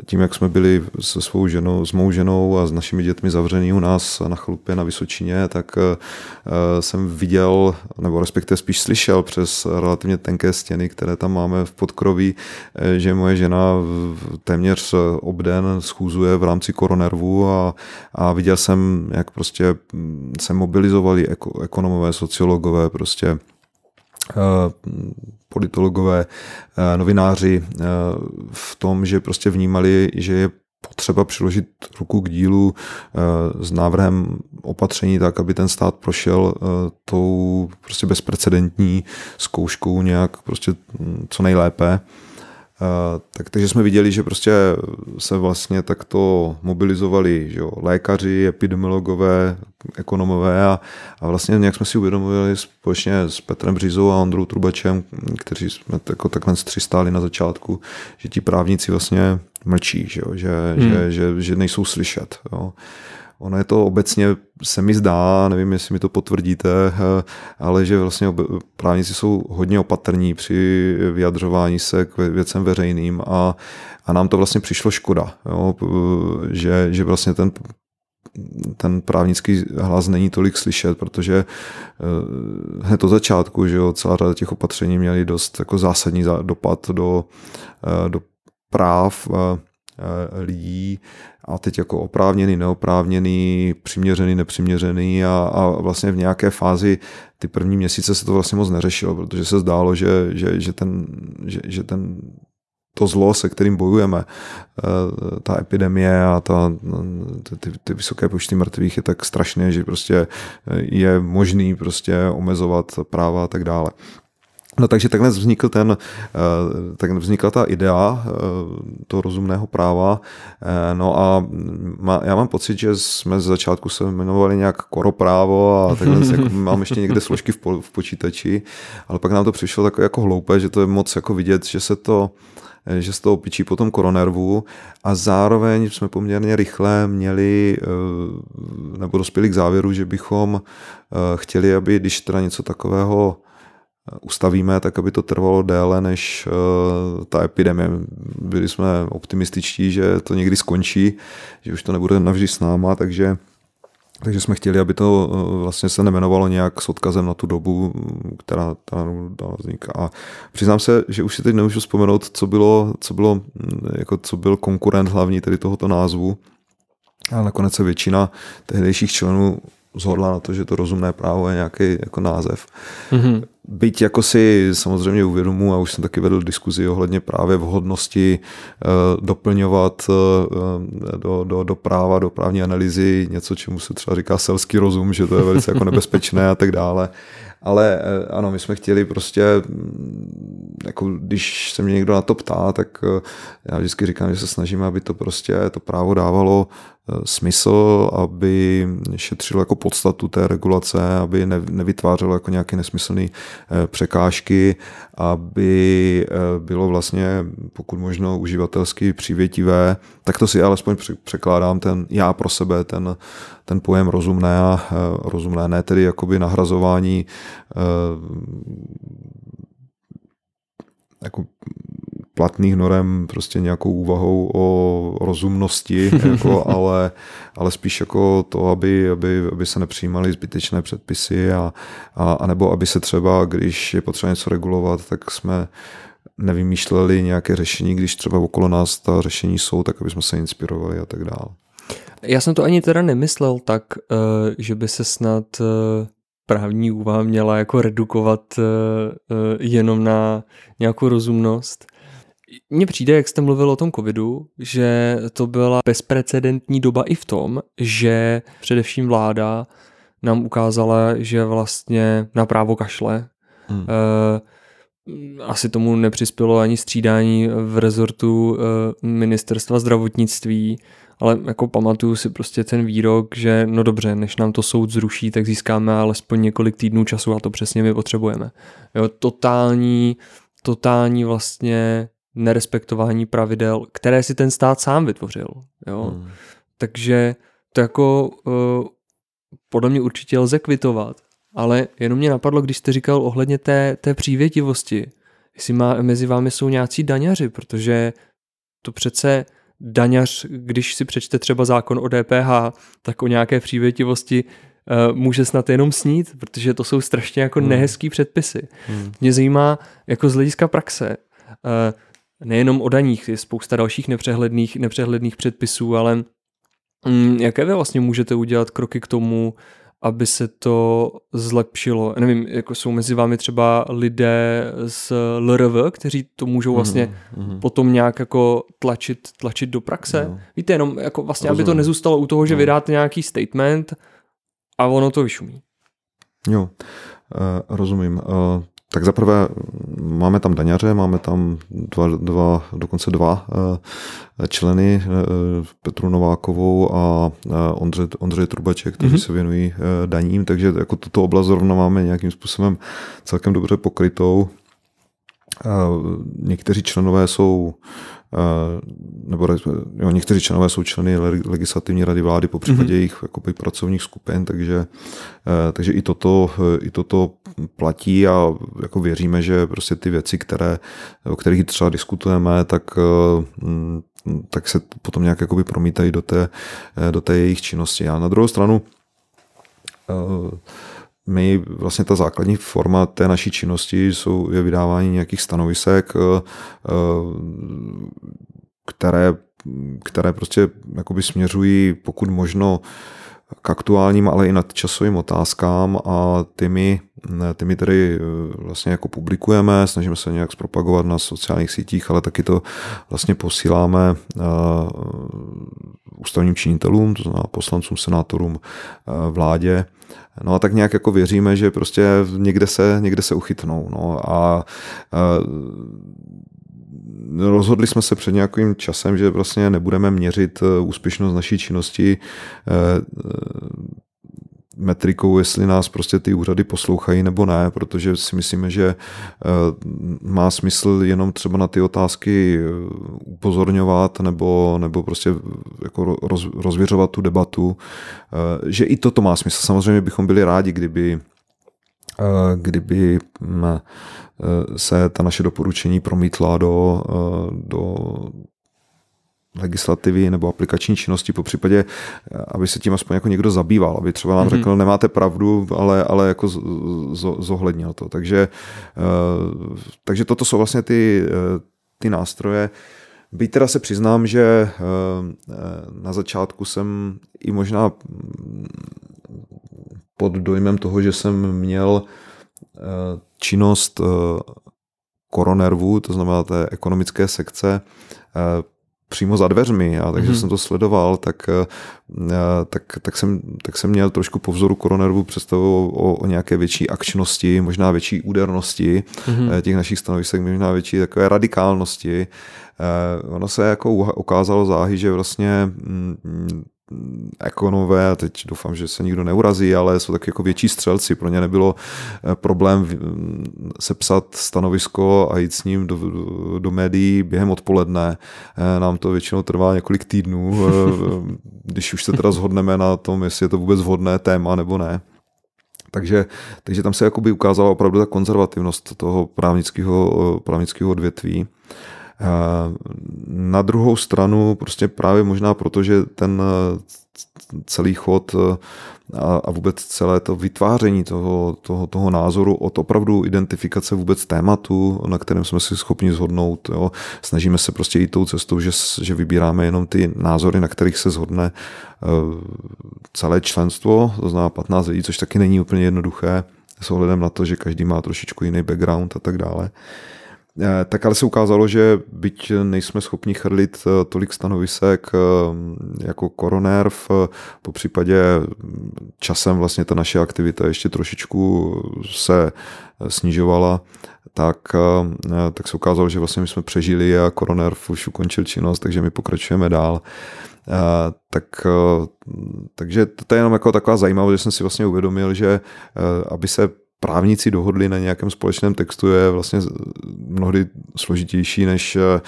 tím, jak jsme byli se svou ženou, s mou ženou a s našimi dětmi zavřený u nás na chalupě na Vysočině, tak eh, jsem viděl, nebo respektive spíš slyšel přes relativně tenké stěny, které tam máme v podkroví, eh, že moje žena téměř obden schůzuje v rámci koronervu a, a viděl jsem, jak prostě se mobilizovali ekonomové, sociologové, prostě Eh, politologové, eh, novináři eh, v tom, že prostě vnímali, že je potřeba přiložit ruku k dílu s návrhem opatření tak, aby ten stát prošel tou prostě bezprecedentní zkouškou nějak prostě hm, co nejlépe. Eh, tak, takže jsme viděli, že prostě se vlastně takto mobilizovali že jo, lékaři, epidemiologové, ekonomové a, a vlastně nějak jsme si uvědomili společně s Petrem Břizou a Ondrou Trubačem, kteří jsme jako takhle tři stáli na začátku, že ti právníci vlastně mlčí, že, jo, že, hmm. že, že, že nejsou slyšet. Jo. Ono je to obecně, se mi zdá, nevím, jestli mi to potvrdíte, eh, ale že vlastně právníci jsou hodně opatrní při vyjadřování se k věcem veřejným a, a nám to vlastně přišlo škoda, jo, že, že vlastně ten ten právnický hlas není tolik slyšet, protože eh, hned od začátku, že jo, celá řada těch opatření měly dost jako zásadní dopad do, eh, do práv lidí a teď jako oprávněný, neoprávněný, přiměřený, nepřiměřený a, a vlastně v nějaké fázi ty první měsíce se to vlastně moc neřešilo, protože se zdálo, že, že, že, ten, že, že ten to zlo, se kterým bojujeme, eh, ta epidemie a ta, ty, ty vysoké počty mrtvých je tak strašné, že prostě je možný prostě omezovat práva a tak dále. No takže takhle vznikl ten, eh, tak vznikla ta idea eh, toho rozumného práva. Eh, no a já mám pocit, že jsme z začátku se jmenovali nějak koroprávo a takhle jako mám ještě někde složky v, v počítači, ale pak nám to přišlo tak jako hloupé, že to je moc jako vidět, že se to že se to opičí po tom koronervu a zároveň jsme poměrně rychle měli nebo dospěli k závěru, že bychom chtěli, aby když teda něco takového ustavíme, tak aby to trvalo déle než uh, ta epidemie. Byli jsme optimističtí, že to někdy skončí, že už to nebude navždy s náma, takže takže jsme chtěli, aby to uh, vlastně se nemenovalo nějak s odkazem na tu dobu, která tam vzniká. A přiznám se, že už si teď nemůžu vzpomenout, co bylo, co bylo, mm, jako co byl konkurent hlavní tedy tohoto názvu, ale nakonec se většina tehdejších členů zhodla na to, že to rozumné právo je nějaký jako název. Mm-hmm. Byť jako si samozřejmě uvědomu, a už jsem taky vedl diskuzi ohledně právě vhodnosti uh, doplňovat uh, do, do, do práva, do právní analýzy něco, čemu se třeba říká selský rozum, že to je velice jako nebezpečné a tak dále. Ale eh, ano, my jsme chtěli prostě, mm, jako když se mě někdo na to ptá, tak eh, já vždycky říkám, že se snažíme, aby to prostě to právo dávalo eh, smysl, aby šetřilo jako podstatu té regulace, aby nevytvářelo jako nějaké nesmyslné překážky, aby bylo vlastně pokud možno uživatelsky přivětivé, tak to si alespoň překládám ten já pro sebe, ten, ten pojem rozumné a rozumné, ne tedy jakoby nahrazování Eh, jako platných norem prostě nějakou úvahou o rozumnosti, jako, ale, ale spíš jako to, aby, aby, aby se nepřijímaly zbytečné předpisy a, a, a nebo aby se třeba, když je potřeba něco regulovat, tak jsme nevymýšleli nějaké řešení, když třeba okolo nás ta řešení jsou, tak aby jsme se inspirovali a tak dále. Já jsem to ani teda nemyslel tak, eh, že by se snad eh, právní úvaha měla jako redukovat uh, jenom na nějakou rozumnost. Mně přijde, jak jste mluvil o tom covidu, že to byla bezprecedentní doba i v tom, že především vláda nám ukázala, že vlastně na právo kašle. Hmm. E, asi tomu nepřispělo ani střídání v rezortu e, ministerstva zdravotnictví, ale jako pamatuju si prostě ten výrok, že no dobře, než nám to soud zruší, tak získáme alespoň několik týdnů času a to přesně my potřebujeme. Jo, totální, totální vlastně nerespektování pravidel, které si ten stát sám vytvořil. Jo? Hmm. Takže to jako uh, podle mě určitě lze kvitovat, ale jenom mě napadlo, když jste říkal ohledně té, té přívětivosti, jestli má, mezi vámi jsou nějací daňaři, protože to přece daňař, když si přečte třeba zákon o DPH, tak o nějaké přívětivosti uh, může snad jenom snít, protože to jsou strašně jako hmm. nehezký předpisy. Hmm. Mě zajímá jako z hlediska praxe, uh, nejenom o daních, je spousta dalších nepřehledných, nepřehledných předpisů, ale mm, jaké vy vlastně můžete udělat kroky k tomu, aby se to zlepšilo. Nevím, jako jsou mezi vámi třeba lidé z LRV, kteří to můžou vlastně mm-hmm. potom nějak jako tlačit, tlačit do praxe. No. Víte, jenom jako vlastně, Rozumím. aby to nezůstalo u toho, že no. vydáte nějaký statement a ono to vyšumí. Jo, uh, rozumím. Uh, tak zaprvé máme tam daňaře, máme tam dva, dva dokonce dva eh, členy, eh, Petru Novákovou a eh, Ondře, Ondřej Trubaček, kteří mm-hmm. se věnují daním, takže jako tuto oblast zrovna máme nějakým způsobem celkem dobře pokrytou. Někteří členové jsou nebo jo, někteří členové jsou členy legislativní rady vlády, po případě mm-hmm. jejich jakoby, pracovních skupin, takže, takže i, toto, i toto platí a jako věříme, že prostě ty věci, které, o kterých třeba diskutujeme, tak, tak se potom nějak jakoby promítají do té, do té jejich činnosti. A na druhou stranu my vlastně ta základní forma té naší činnosti jsou, je vydávání nějakých stanovisek, eh, eh, které, které prostě jakoby směřují pokud možno k aktuálním, ale i nadčasovým otázkám a ty my, ty my tedy eh, vlastně jako publikujeme, snažíme se nějak zpropagovat na sociálních sítích, ale taky to vlastně posíláme ústavním činitelům, to znamená poslancům, senátorům, vládě No a tak nějak jako věříme, že prostě někde se, někde se uchytnou. No a rozhodli jsme se před nějakým časem, že vlastně nebudeme měřit e, úspěšnost naší činnosti e, metrikou, jestli nás prostě ty úřady poslouchají nebo ne, protože si myslíme, že eh, má smysl jenom třeba na ty otázky eh, upozorňovat nebo, nebo prostě jako roz, rozvěřovat tu debatu, eh, že i toto má smysl. Samozřejmě bychom byli rádi, kdyby kdyby mm, se ta naše doporučení promítla do, do legislativy nebo aplikační činnosti, po případě, aby se tím aspoň jako někdo zabýval, aby třeba nám mm-hmm. řekl, nemáte pravdu, ale, ale jako zohlednil to. Takže, eh, takže toto jsou vlastně ty, eh, ty nástroje. Byť teda se přiznám, že eh, na začátku jsem i možná pod dojmem toho, že jsem měl činnost koronervu, to znamená té ekonomické sekce, přímo za dveřmi, a takže mm-hmm. jsem to sledoval, tak, eh, tak, tak, jsem, tak jsem měl trošku po vzoru koronervu představu o, o nějaké větší akčnosti, možná větší údernosti mm-hmm. těch našich stanovisek, možná větší takové radikálnosti. Eh, ono se jako ukázalo záhy, že vlastně mm, ekonomové, teď doufám, že se nikdo neurazí, ale jsou tak jako větší střelci. Pro ně nebylo eh, problém sepsat stanovisko a jít s ním do, do, do médií během odpoledne. Eh, nám to většinou trvá několik týdnů, eh, když už se teda zhodneme na tom, jestli je to vůbec vhodné téma nebo ne. Takže, takže tam se jakoby ukázala opravdu ta konzervativnost toho právnického, právnického odvětví. Na druhou stranu, prostě právě možná proto, že ten eh, celý chod eh, a vůbec celé to vytváření toho, toho, toho názoru od opravdu identifikace vůbec tématu, na kterém jsme si schopni zhodnout. Jo. Snažíme se prostě jít tou cestou, že, že vybíráme jenom ty názory, na kterých se zhodne eh, celé členstvo, to znamená 15 lidí, což taky není úplně jednoduché s ohledem na to, že každý má trošičku jiný background a tak dále. Tak ale se ukázalo, že byť nejsme schopni chrlit tolik stanovisek jako koronerv, po případě časem vlastně ta naše aktivita ještě trošičku se snižovala, tak, tak se ukázalo, že vlastně my jsme přežili a koronerv už ukončil činnost, takže my pokračujeme dál. Tak, takže to je jenom jako taková zajímavost, že jsem si vlastně uvědomil, že aby se právníci dohodli na nějakém společném textu je vlastně mnohdy složitější než, eh,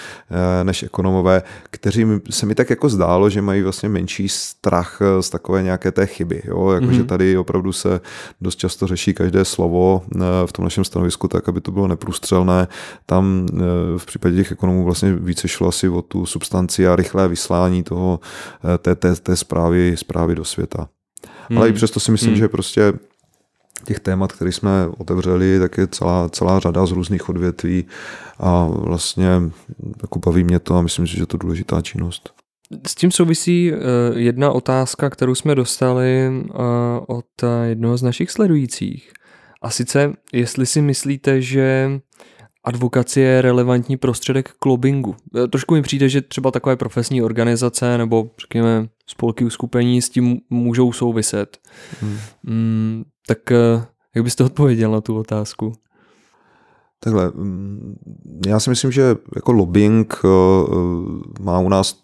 než ekonomové, kteří se mi tak jako zdálo, že mají vlastně menší strach z takové nějaké té chyby. Jo? Jako, mm-hmm. Že tady opravdu se dost často řeší každé slovo eh, v tom našem stanovisku tak, aby to bylo neprůstřelné. Tam eh, v případě těch ekonomů vlastně více šlo asi o tu substanci a rychlé vyslání toho, té, té, té zprávy, zprávy do světa. Hmm. Ale i přesto si myslím, hmm. že prostě těch témat, které jsme otevřeli, tak je celá, celá řada z různých odvětví a vlastně jako baví mě to a myslím si, že je to důležitá činnost. S tím souvisí uh, jedna otázka, kterou jsme dostali uh, od jednoho z našich sledujících. A sice, jestli si myslíte, že advokacie je relevantní prostředek k lobbingu. Trošku mi přijde, že třeba takové profesní organizace nebo řekněme spolky uskupení s tím můžou souviset. Hmm. Tak eh, jak byste odpověděl na tu otázku? Takhle, mm, já si myslím, že jako lobbying eh, eh, má u nás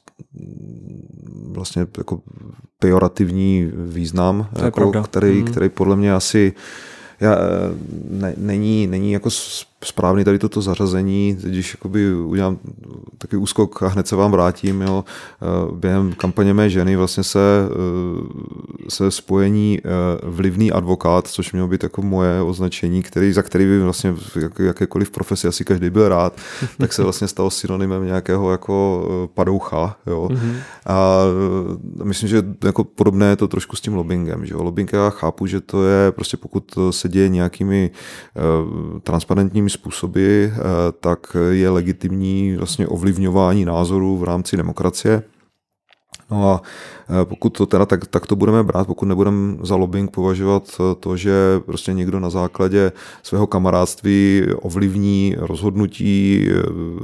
vlastně jako pejorativní význam, jako, který, hmm. který podle mě asi já, ne, není, není jako správný tady toto zařazení, když jakoby udělám takový úskok a hned se vám vrátím, jo, eh, během kampaně mé ženy vlastně se, eh, se spojení eh, vlivný advokát, což mělo být jako moje označení, který, za který by vlastně v jak, jakékoliv profesi asi každý byl rád, tak se vlastně stalo synonymem nějakého jako padoucha, jo. Mm-hmm. A myslím, že jako podobné je to trošku s tím lobbyingem, že jo. Lobbying já chápu, že to je prostě pokud se děje nějakými transparentními způsoby, eh, tak je legitimní vlastně ovlivňování názorů v rámci demokracie. No a pokud to teda tak, tak to budeme brát, pokud nebudeme za lobbying považovat eh, to, že prostě někdo na základě svého kamarádství ovlivní rozhodnutí eh,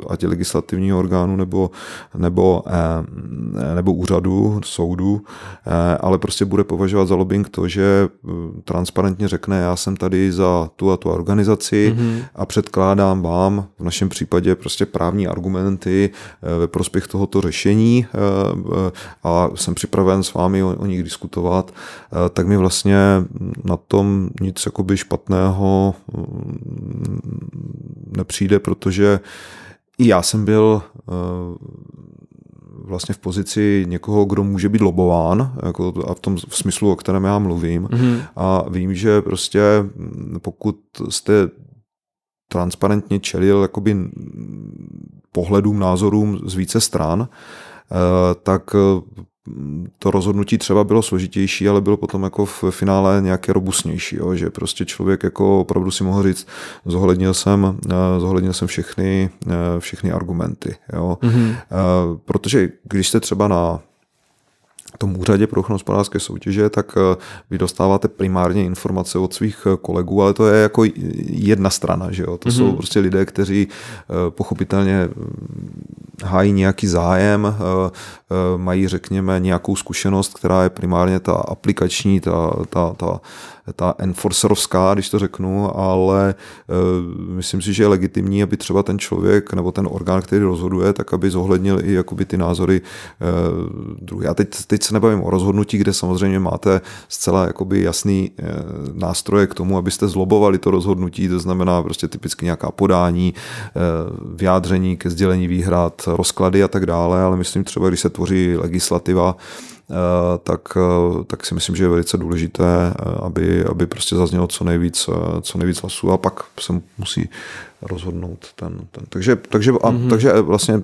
ať legislativního orgánu nebo, nebo, nebo úřadu, soudu, ale prostě bude považovat za lobbying to, že transparentně řekne, já jsem tady za tu a tu organizaci mm-hmm. a předkládám vám v našem případě prostě právní argumenty ve prospěch tohoto řešení a jsem připraven připraven s vámi o, o nich diskutovat, eh, tak mi vlastně na tom nic jakoby špatného mm, nepřijde, protože i já jsem byl eh, vlastně v pozici někoho, kdo může být lobován, jako a v tom v smyslu, o kterém já mluvím. Mm-hmm. A vím, že prostě pokud jste transparentně čelil jakoby pohledům, názorům z více stran, eh, tak to rozhodnutí třeba bylo složitější, ale bylo potom jako v finále nějaké robustnější, jo? že prostě člověk jako opravdu si mohl říct, zohlednil jsem, eh, zohlednil jsem všechny, eh, všechny argumenty. Jo? Mm-hmm. Protože když jste třeba na tom úřadě pro ochranu hospodářské soutěže, tak vy dostáváte primárně informace od svých kolegů, ale to je jako jedna strana, že jo? To mm-hmm. jsou prostě lidé, kteří pochopitelně hájí nějaký zájem, eh, eh, mají, řekněme, nějakou zkušenost, která je primárně ta aplikační, ta, ta, ta ta enforcerovská, když to řeknu, ale uh, myslím si, že je legitimní, aby třeba ten člověk nebo ten orgán, který rozhoduje, tak aby zohlednil i jakoby ty názory uh, druhé. Já teď, teď se nebavím o rozhodnutí, kde samozřejmě máte zcela jakoby jasný uh, nástroje k tomu, abyste zlobovali to rozhodnutí, to znamená prostě typicky nějaká podání, vyjádření ke sdělení výhrad, rozklady a tak dále, ale myslím třeba, když se tvoří legislativa, tak, eh, tak si myslím, že je velice důležité, eh, aby, aby prostě zaznělo co nejvíc, co nejvíc hlasů a pak se musí rozhodnout ten. ten. Takže, takže, a, mm-hmm. takže vlastně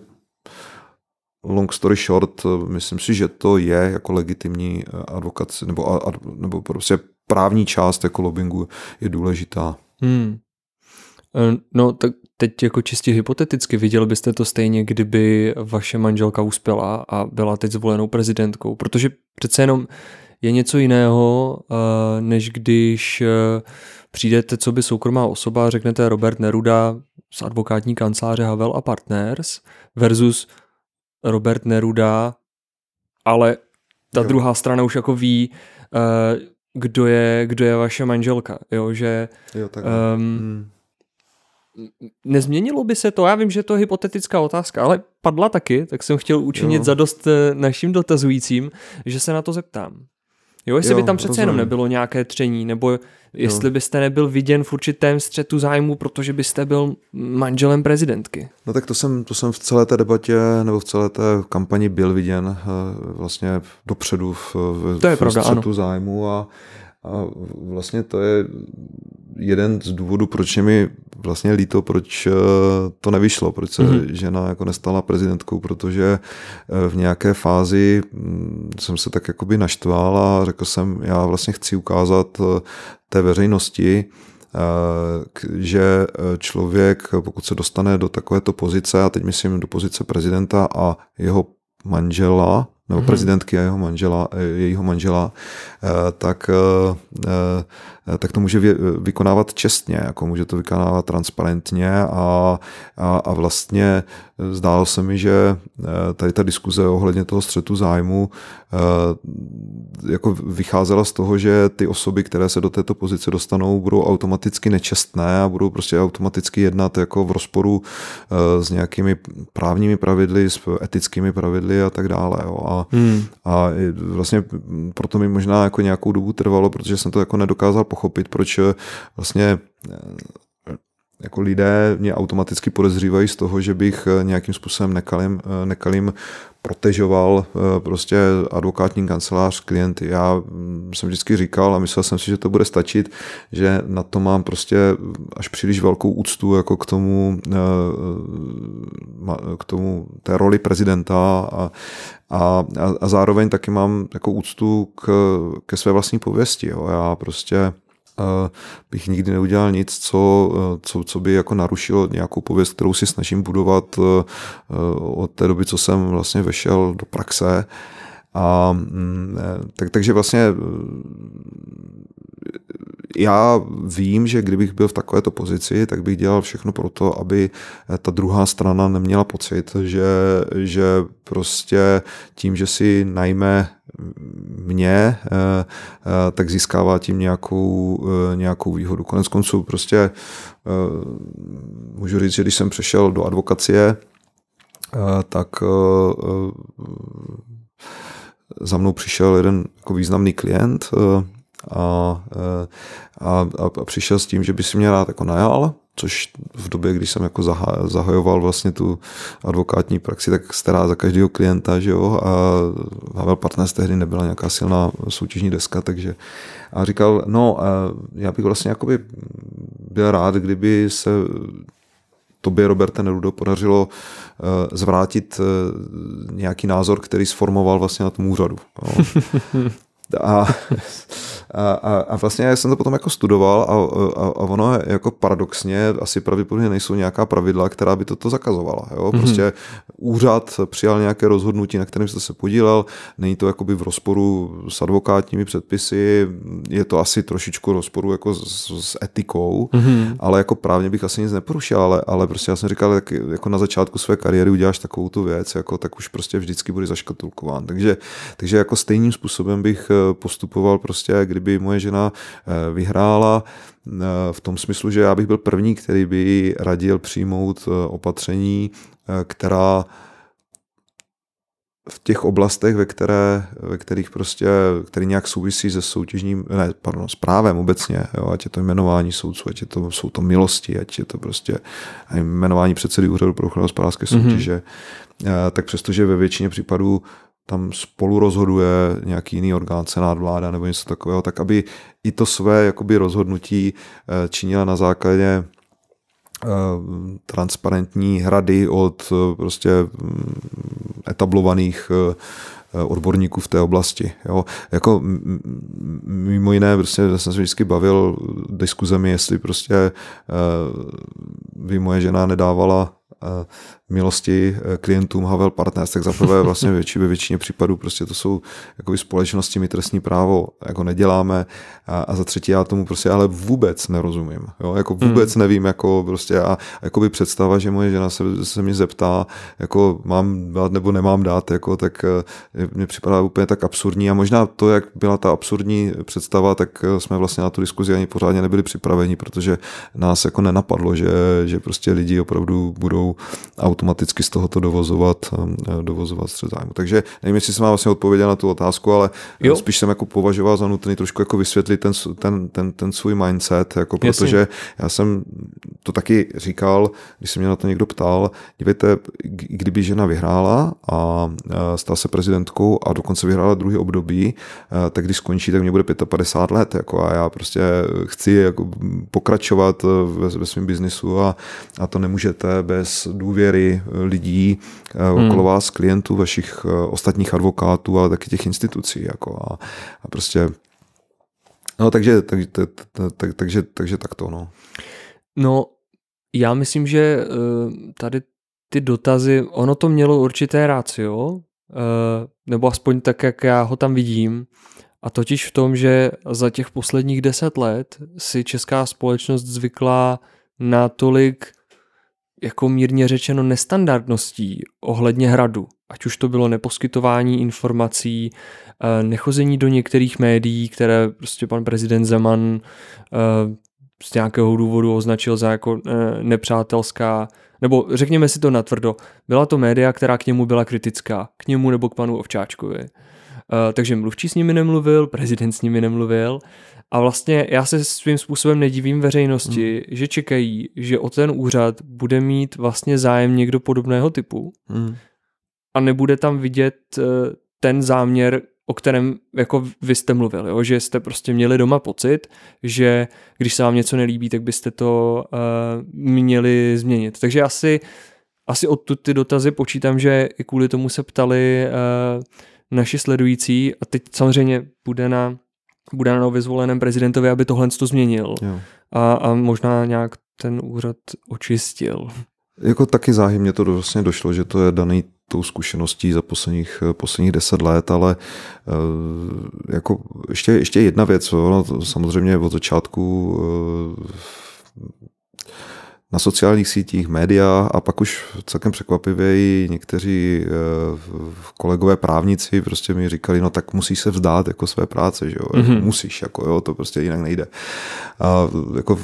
long story short, myslím si, že to je jako legitimní advokace nebo, nebo prostě právní část jako lobbingu je důležitá. Hmm. No tak teď jako čistě hypoteticky viděl byste to stejně, kdyby vaše manželka uspěla a byla teď zvolenou prezidentkou, protože přece jenom je něco jiného, eh, než když eh, přijdete co by soukromá osoba a řeknete Robert Neruda z advokátní kanceláře Havel a Partners versus Robert Neruda, ale ta jo. druhá strana už jako ví, uh, kdo je, kdo je vaše manželka, jo, že jo, tak, um, hmm. Nezměnilo by se to, já vím, že to je hypotetická otázka, ale padla taky, tak jsem chtěl učinit jo. zadost eh, našim dotazujícím, že se na to zeptám. Jo, jestli jo, by tam přece rozumím. jenom nebylo nějaké tření, nebo jestli jo. byste nebyl viděn v určitém střetu zájmu, protože byste byl manželem prezidentky. No tak to jsem, to jsem v celé té debatě nebo v celé té kampani byl viděn eh, vlastně dopředu v, v, to je v pravda, střetu ano. zájmu a, a vlastně to je jeden z důvodů, proč je mi vlastně líto, proč eh, to nevyšlo, proč se mm-hmm. žena jako nestala prezidentkou, protože eh, v nějaké fázi mm, jsem se tak jakoby naštval a řekl jsem, já vlastně chci ukázat eh, té veřejnosti, že člověk, pokud se dostane do takovéto pozice, a teď myslím do pozice prezidenta a jeho manžela, nebo mm-hmm. prezidentky a jeho manžela, jejího manžela, tak tak to může vykonávat čestně, jako může to vykonávat transparentně a, a, a vlastně zdálo se mi, že eh, tady ta diskuze ohledně toho střetu zájmu eh, jako vycházela z toho, že ty osoby, které se do této pozice dostanou, budou automaticky nečestné a budou prostě automaticky jednat jako v rozporu eh, s nějakými právními pravidly, s etickými pravidly a tak dále. Jo. A, hmm. a vlastně proto mi možná jako nějakou dobu trvalo, protože jsem to jako nedokázal pochopit, proč vlastně jako lidé mě automaticky podezřívají z toho, že bych eh, nějakým způsobem nekalým, eh, nekalým protežoval eh, prostě advokátní kancelář klienty. Já mm, jsem vždycky říkal a myslel jsem si, že to bude stačit, že na to mám prostě až příliš velkou úctu jako k tomu, k tomu té roli prezidenta a, a, a zároveň taky mám jako úctu k, ke své vlastní pověsti. Jo. Já prostě bych nikdy neudělal nic, co, co, co by jako narušilo nějakou pověst, kterou si snažím budovat eh, od té doby, co jsem vlastně vešel do praxe. A, mm, tak, takže vlastně já vím, že kdybych byl v takovéto pozici, tak bych dělal všechno pro to, aby ta druhá strana neměla pocit, že, že prostě tím, že si najme mě, eh, eh, tak získává tím nějakou, eh, nějakou výhodu. Konec konců prostě můžu říct, že když jsem přešel do advokacie, tak za mnou přišel jeden jako významný klient a, a, a přišel s tím, že by si mě rád jako najal což v době, když jsem jako zahajoval vlastně tu advokátní praxi, tak stará za každého klienta, že jo, a Havel Partners tehdy nebyla nějaká silná soutěžní deska, takže a říkal, no, já bych vlastně jakoby byl rád, kdyby se tobě, Roberte Nerudo, podařilo e, zvrátit nějaký názor, který sformoval vlastně na tom úřadu. Jo. A a, a, a vlastně já jsem to potom jako studoval a, a, a ono je jako paradoxně asi pravděpodobně nejsou nějaká pravidla, která by toto zakazovala. Jo? Mhm. Prostě mm-hmm. úřad přijal nějaké rozhodnutí, na kterém jste se podílel, není to jakoby v rozporu s advokátními předpisy, je to asi trošičku rozporu jako s, s etikou, mm-hmm. ale jako právně bych asi nic neporušil, ale, ale prostě já jsem říkal, jak, jako na začátku své kariéry uděláš takovou tu věc, jako, tak už prostě vždycky bude zaškatulkován. Takže, takže jako stejným způsobem bych eh, postupoval prostě, kdyby moje žena eh, vyhrála, eh, v tom smyslu, že já bych byl první, který by radil přijmout eh, opatření, která v těch oblastech, ve, které, ve kterých prostě, který nějak souvisí se soutěžním, ne, pardon, s právem obecně, jo, ať je to jmenování soudců, ať je to, jsou to milosti, ať je to prostě jmenování předsedy úřadu pro ochranu hospodářské mhm. soutěže, mm-hmm. tak přestože ve většině případů tam spolu rozhoduje nějaký jiný orgán, senát, vláda nebo něco takového, tak aby i to své jakoby rozhodnutí eh, činila na základě eh, transparentní hrady od eh, prostě mm, etablovaných odborníků v té oblasti. Jo. Jako mimo jiné, prostě jsem se vždycky bavil diskuzemi, jestli prostě by moje žena nedávala milosti eh, klientům Havel Partners, tak zaprvé vlastně větši, ve většině případů prostě to jsou jakoby společnosti, my trestní právo jako neděláme a, a za třetí já tomu prostě ale vůbec nerozumím, jo, jako hmm. vůbec hmm. nevím, jako prostě a jakoby představa, že moje žena se, se mě zeptá, jako mám dát nebo nemám dát, jako tak eh, mi připadá úplně tak absurdní a možná to, jak byla ta absurdní představa, tak eh, jsme vlastně na tu diskuzi ani pořádně nebyli připraveni, protože nás jako nenapadlo, že, že prostě lidi opravdu budou automaticky z tohoto dovozovat, eh, dovozovat střed zájmu. Takže nevím, jestli jsem vám vlastně odpověděl na tu otázku, ale jo. spíš jsem jako považoval za nutný trošku jako vysvětlit ten, ten, ten, ten svůj mindset, jako protože Jasně. já jsem to taky říkal, když se mě na to někdo ptal, dívejte, kdyby žena vyhrála a stala se prezidentkou a dokonce vyhrála druhý období, tak když skončí, tak mě bude 55 let jako a já prostě chci jako pokračovat ve, ve svém biznisu a, a to nemůžete bez důvěry lidí hmm. okolo vás, klientů, vašich ostatních advokátů, ale taky těch institucí. Jako a, a prostě No, takže, tak, tak, tak, takže, takže tak to, no. No, já myslím, že tady ty dotazy, ono to mělo určité rácio, nebo aspoň tak, jak já ho tam vidím, a totiž v tom, že za těch posledních deset let si česká společnost zvykla na tolik jako mírně řečeno nestandardností ohledně hradu. Ať už to bylo neposkytování informací, eh, nechození do některých médií, které prostě pan prezident Zeman eh, z nějakého důvodu označil za jako eh, nepřátelská, nebo řekněme si to natvrdo, byla to média, která k němu byla kritická, k němu nebo k panu Ovčáčkovi. Takže mluvčí s nimi nemluvil, prezident s nimi nemluvil a vlastně já se svým způsobem nedivím veřejnosti, mm. že čekají, že o ten úřad bude mít vlastně zájem někdo podobného typu mm. a nebude tam vidět uh, ten záměr, o kterém jako vy jste mluvil, jo? že jste prostě měli doma pocit, že když se vám něco nelíbí, tak byste to uh, měli změnit. Takže asi, asi od ty dotazy počítám, že i kvůli tomu se ptali uh, naši sledující a teď samozřejmě bude na, bude na nově zvoleném prezidentovi, aby tohle to změnil. A, a možná nějak ten úřad očistil. Jako taky záhy mě to vlastně došlo, že to je daný tou zkušeností za posledních, posledních deset let, ale eh, jako ještě, ještě jedna věc, ono samozřejmě od začátku eh, na sociálních sítích, média a pak už celkem překvapivě i někteří eh, kolegové právníci prostě mi říkali, no tak musíš se vzdát jako své práce, že jo, mm-hmm. musíš, jako jo, to prostě jinak nejde. A jako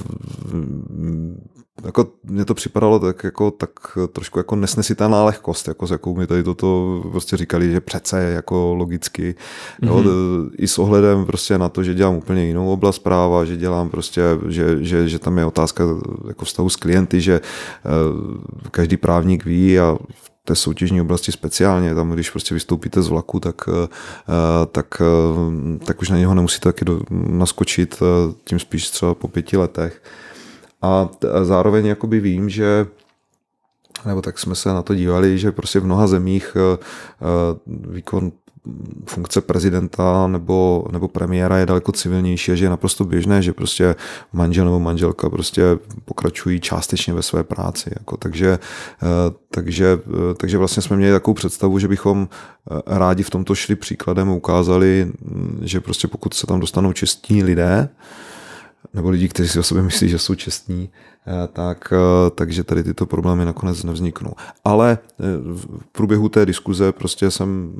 jako mně to připadalo tak, jako, tak trošku jako nesnesitelná lehkost, jako s jakou mi tady toto prostě říkali, že přece jako logicky, mm-hmm. jo, mhm. i s ohledem prostě na to, že dělám úplně jinou oblast práva, že dělám prostě, že, že, že tam je otázka jako vztahu s klienty, že uh, každý právník ví a v té soutěžní oblasti speciálně, tam když prostě vystoupíte z vlaku, tak, eh, tak, eh, tak už na něho nemusíte taky do, naskočit, tím spíš třeba po pěti letech. A, zároveň jakoby vím, že nebo tak jsme se na to dívali, že prostě v mnoha zemích eh, eh, výkon funkce prezidenta nebo, nebo premiéra je daleko civilnější a že je naprosto běžné, že prostě manžel nebo manželka prostě pokračují částečně ve své práci. Jako, takže, eh, takže, takže vlastně jsme měli takovou představu, že bychom rádi v tomto šli příkladem a ukázali, mm, že prostě pokud se tam dostanou čestní lidé, nebo lidi, kteří si o sobě myslí, že jsou čestní, eh, tak, eh, takže tady tyto problémy nakonec nevzniknou. Ale eh, v průběhu té diskuze prostě jsem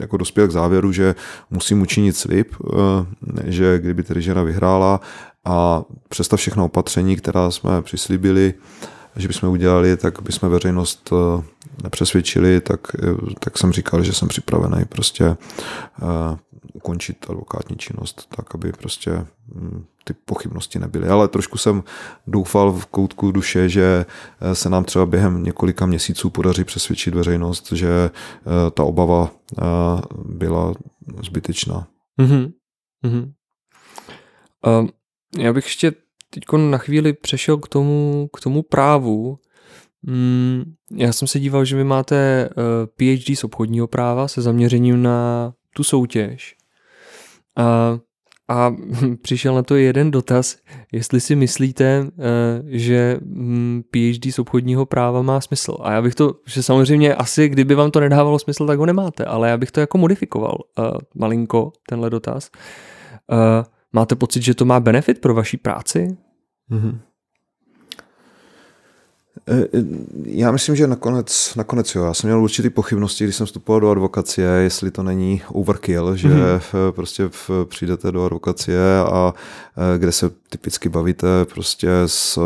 jako dospěl k závěru, že musím učinit slib, že kdyby tedy žena vyhrála a přestav všechno opatření, která jsme přislíbili, že bychom udělali, tak bychom veřejnost nepřesvědčili, tak, tak jsem říkal, že jsem připravený prostě ukončit advokátní činnost, tak aby prostě hm, ty pochybnosti nebyly. Ale trošku jsem doufal v koutku duše, že eh, se nám třeba během několika měsíců podaří přesvědčit veřejnost, že eh, ta obava eh, byla zbytečná. Mm-hmm. Mm-hmm. Uh, já bych ještě teď na chvíli přešel k tomu, k tomu právu. Mm, já jsem se díval, že vy máte PhD z obchodního práva se zaměřením na tu soutěž. A, a přišel na to jeden dotaz, jestli si myslíte, eh, že mm, PhD z obchodního práva má smysl. A já bych to, že samozřejmě asi, kdyby vám to nedávalo smysl, tak ho nemáte, ale já bych to jako modifikoval uh, malinko, tenhle dotaz. Uh, máte pocit, že to má benefit pro vaší práci? Mm-hmm. Eh, eh, já myslím, že nakonec, nakonec jo. Já jsem měl určitý pochybnosti, když jsem vstupoval do advokacie, jestli to není overkill, že mm-hmm. prostě přijdete do advokacie a kde se typicky bavíte prostě s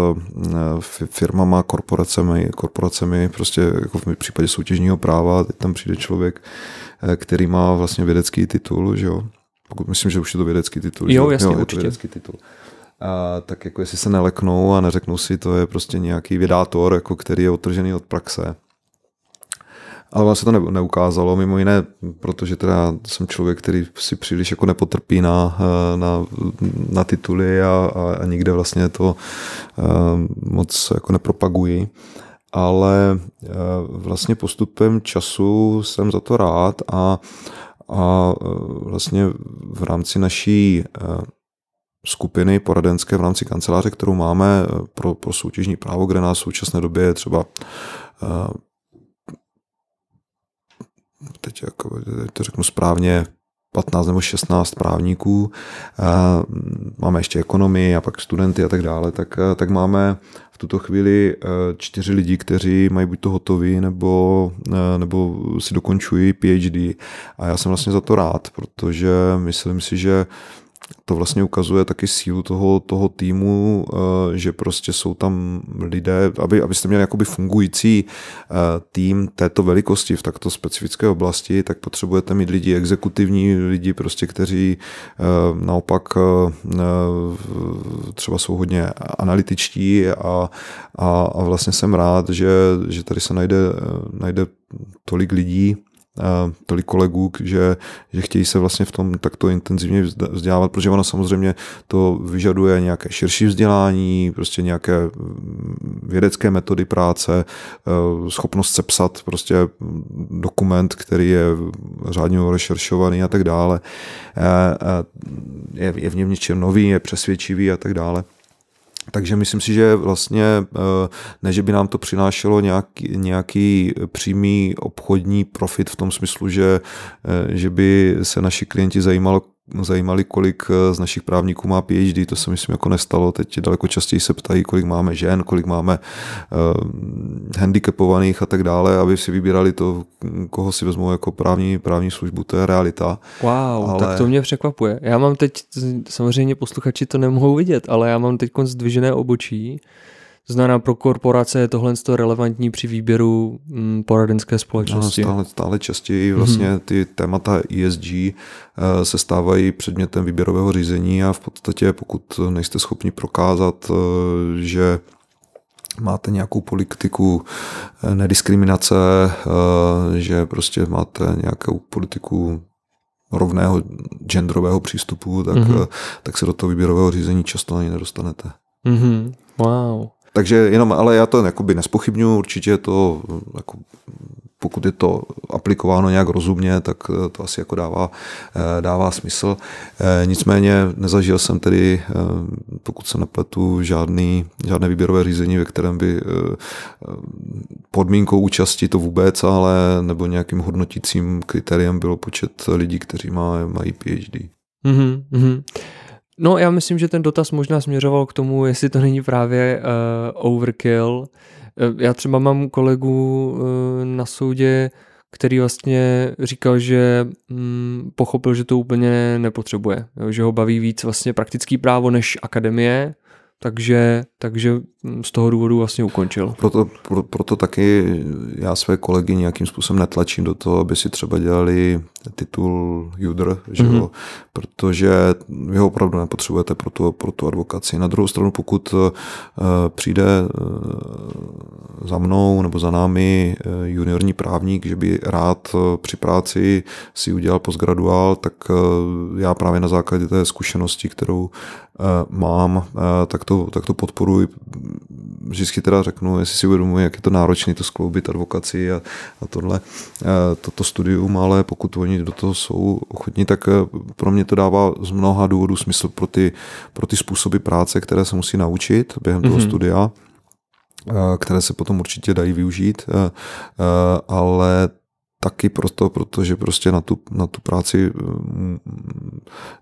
firmama, korporacemi, korporacemi prostě jako v případě soutěžního práva, teď tam přijde člověk, který má vlastně vědecký titul, že jo. Pokud myslím, že už je to vědecký titul. Jo, jasně, jo, je určitě. To vědecký titul a tak jako jestli se neleknou a neřeknou si, to je prostě nějaký vědátor, jako který je otržený od praxe. Ale vlastně to neukázalo, mimo jiné, protože teda jsem člověk, který si příliš jako nepotrpí na, na, na tituly a, a, a nikde vlastně to uh, moc jako nepropaguji. Ale uh, vlastně postupem času jsem za to rád a, a vlastně v rámci naší skupiny poradenské v rámci kanceláře, kterou máme eh, pro, pro soutěžní právo, kde nás v současné době je třeba eh, teď jako, to řeknu správně, 15 nebo 16 právníků, eh, máme ještě ekonomii a pak studenty a tak dále, tak, tak máme v tuto chvíli čtyři lidi, kteří mají buď to hotový, nebo, nebo si dokončují PhD. A já jsem vlastně za to rád, protože myslím si, že to vlastně ukazuje taky sílu toho, toho týmu, eh, že prostě jsou tam lidé, aby, abyste měli jakoby fungující eh, tým této velikosti v takto specifické oblasti, tak potřebujete mít lidi exekutivní, lidi prostě, kteří eh, naopak třeba jsou hodně analytičtí a, a, a vlastně jsem rád, že, že tady se najde, najde tolik lidí, tolik kolegů, že, že chtějí se vlastně v tom takto intenzivně vzdělávat, protože ono samozřejmě to vyžaduje nějaké širší vzdělání, prostě nějaké mm, vědecké metody práce, e, schopnost sepsat prostě dokument, který je řádně rešeršovaný a tak dále. E, e, je, je v něm něčem nový, je přesvědčivý a tak dále. Takže myslím si, že vlastně eh, ne, že by nám to přinášelo nějaký, nějaký přímý obchodní profit v tom smyslu, že, eh, že by se naši klienti zajímalo, zajímali, kolik eh, z našich právníků má PhD, to se myslím jako nestalo. Teď daleko častěji se ptají, kolik máme žen, kolik máme uh, handicapovaných a tak dále, aby si vybírali to, koho si vezmou jako právní, právní službu, to je realita. Wow, ale... tak to mě překvapuje. Já mám teď, samozřejmě posluchači to nemohou vidět, ale já mám teď zdvižené obočí, znamená, pro korporace je tohle relevantní při výběru mm, poradenské společnosti. No, stále, stále častěji vlastně mhm. ty témata ESG eh, se stávají předmětem výběrového řízení a v podstatě pokud nejste schopni prokázat, eh, že máte nějakou politiku eh, nediskriminace, že prostě máte nějakou politiku rovného genderového přístupu, tak, mm-hmm. tak se do toho výběrového řízení často ani nedostanete. Mm-hmm. Wow. Takže jenom, ale já to jakoby nespochybnuju, určitě to, jako, pokud je to aplikováno nějak rozumně, tak to asi jako dává, eh, dává smysl. Eh, nicméně nezažil jsem tedy, eh, pokud se nepletu, žádný, žádné výběrové řízení, ve kterém by podmínkou účasti to vůbec, ale nebo nějakým hodnotícím kritériem bylo počet lidí, kteří má, mají PhD. Mm-hmm. No já myslím, že ten dotaz možná směřoval k tomu, jestli to není právě uh, overkill. Uh, já třeba mám kolegu uh, na soudě, který vlastně říkal, že mm, pochopil, že to úplně nepotřebuje, jo, že ho baví víc vlastně praktický právo než akademie, takže, takže z toho důvodu vlastně ukončil. Proto, pro, proto taky já své kolegy nějakým způsobem netlačím do toho, aby si třeba dělali titul judr, že mm-hmm. protože vy ho opravdu nepotřebujete pro tu, pro tu advokaci. Na druhou stranu, pokud uh, přijde uh, za mnou nebo za námi uh, juniorní právník, že by rád uh, při práci si udělal postgraduál, tak uh, já právě na základě té zkušenosti, kterou mám, tak, to, tak to podporuji vždycky teda řeknu, jestli si uvědomuji, jak je to náročné to skloubit advokaci a, a tohle, toto studium, ale pokud oni do toho jsou ochotní, tak pro mě to dává z mnoha důvodů smysl pro ty, pro ty způsoby práce, které se musí naučit během toho mm-hmm. studia které se potom určitě dají využít, ale taky proto, protože prostě na tu, na tu práci mm,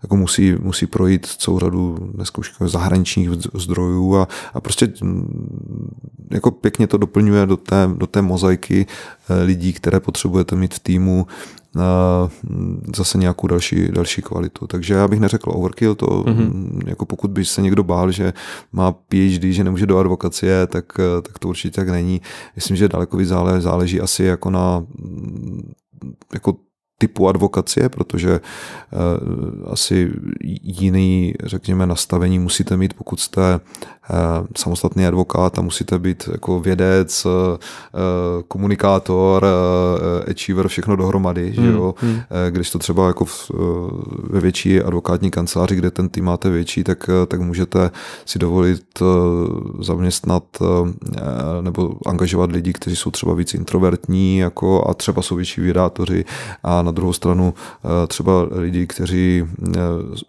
jako musí, musí projít celou řadu už jako zahraničních zdrojů a, a prostě mm, jako pěkně to doplňuje do té, do té mozaiky eh, lidí, které potřebujete mít v týmu zase nějakou další, další kvalitu. Takže já bych neřekl overkill, to mm-hmm. jako pokud by se někdo bál, že má PhD, že nemůže do advokacie, tak, tak to určitě tak není. Myslím, že daleko víc záleží, záleží asi jako na jako typu advokacie, protože uh, asi jiný, řekněme, nastavení musíte mít, pokud jste samostatný advokát a musíte být jako vědec, uh, komunikátor, uh, achiever, všechno dohromady, hmm. že jo? Hmm. Když to třeba jako v, ve větší advokátní kanceláři, kde ten tým máte větší, tak, tak můžete si dovolit zaměstnat nebo angažovat lidi, kteří jsou třeba víc introvertní jako, a třeba jsou větší vydátoři a na druhou stranu eh, třeba lidi, kteří eh,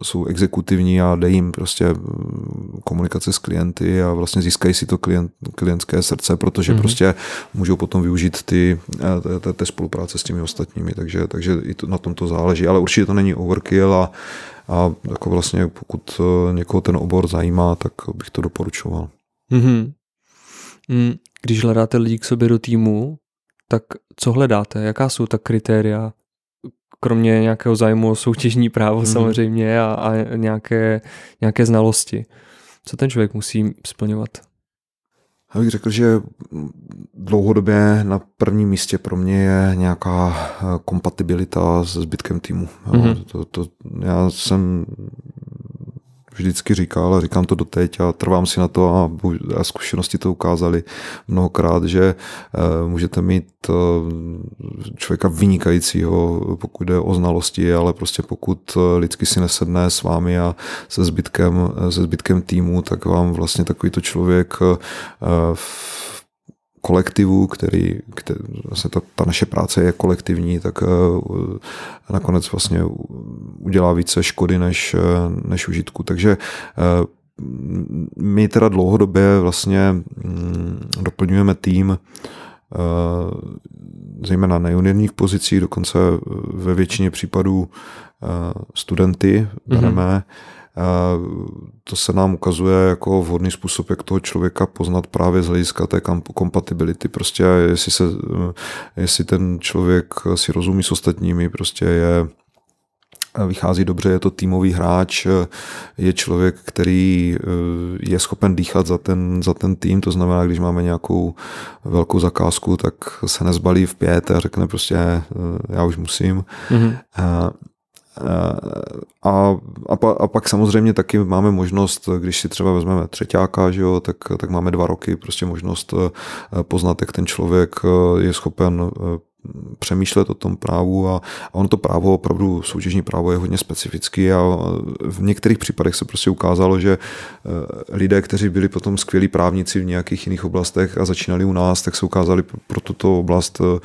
jsou exekutivní a dej jim prostě mm, komunikace s klienty a vlastně získají si to klient, klientské srdce, protože mm-hmm. prostě můžou potom využít ty, eh, té, té spolupráce s těmi ostatními, takže, takže i to, na tom to záleží, ale určitě to není overkill a, a jako vlastně pokud někoho ten obor zajímá, tak bych to doporučoval. Mm-hmm. Když hledáte lidi k sobě do týmu, tak co hledáte? Jaká jsou ta kritéria? kromě nějakého zájmu o soutěžní právo mm. samozřejmě a, a nějaké, nějaké znalosti. Co ten člověk musí splňovat? Já bych řekl, že dlouhodobě na prvním místě pro mě je nějaká eh, kompatibilita se zbytkem týmu. Mm-hmm. To, to, já jsem vždycky říkal a říkám to doteď a trvám si na to a, zkušenosti to ukázali mnohokrát, že uh, můžete mít uh, člověka vynikajícího, pokud jde o znalosti, ale prostě pokud uh, lidsky si nesedne s vámi a se zbytkem, se zbytkem týmu, tak vám vlastně takovýto člověk uh, kolektivu, který, který vlastně ta, ta naše práce je kolektivní, tak uh, nakonec vlastně udělá více škody než, uh, než užitku. Takže uh, my teda dlouhodobě vlastně um, doplňujeme tým zejména na juniorních pozicích, dokonce ve většině případů studenty bereme. Mm-hmm to se nám ukazuje jako vhodný způsob, jak toho člověka poznat právě z hlediska té kompatibility. Prostě jestli, se, jestli ten člověk si rozumí s ostatními, prostě je vychází dobře, je to týmový hráč, je člověk, který eh, je schopen dýchat za ten, za ten tým, to znamená, když máme nějakou velkou zakázku, tak se nezbalí v pět a řekne prostě eh, já už musím. Mm-hmm. A, a, pa, a pak samozřejmě taky máme možnost, když si třeba vezmeme třetíáka, že jo, tak, tak máme dva roky prostě možnost eh, poznat, jak ten člověk eh, je schopen eh, přemýšlet o tom právu a, a ono to právo, opravdu soutěžní právo je hodně specifický a v některých případech se prostě ukázalo, že eh, lidé, kteří byli potom skvělí právníci v nějakých jiných oblastech a začínali u nás, tak se ukázali pro tuto oblast eh,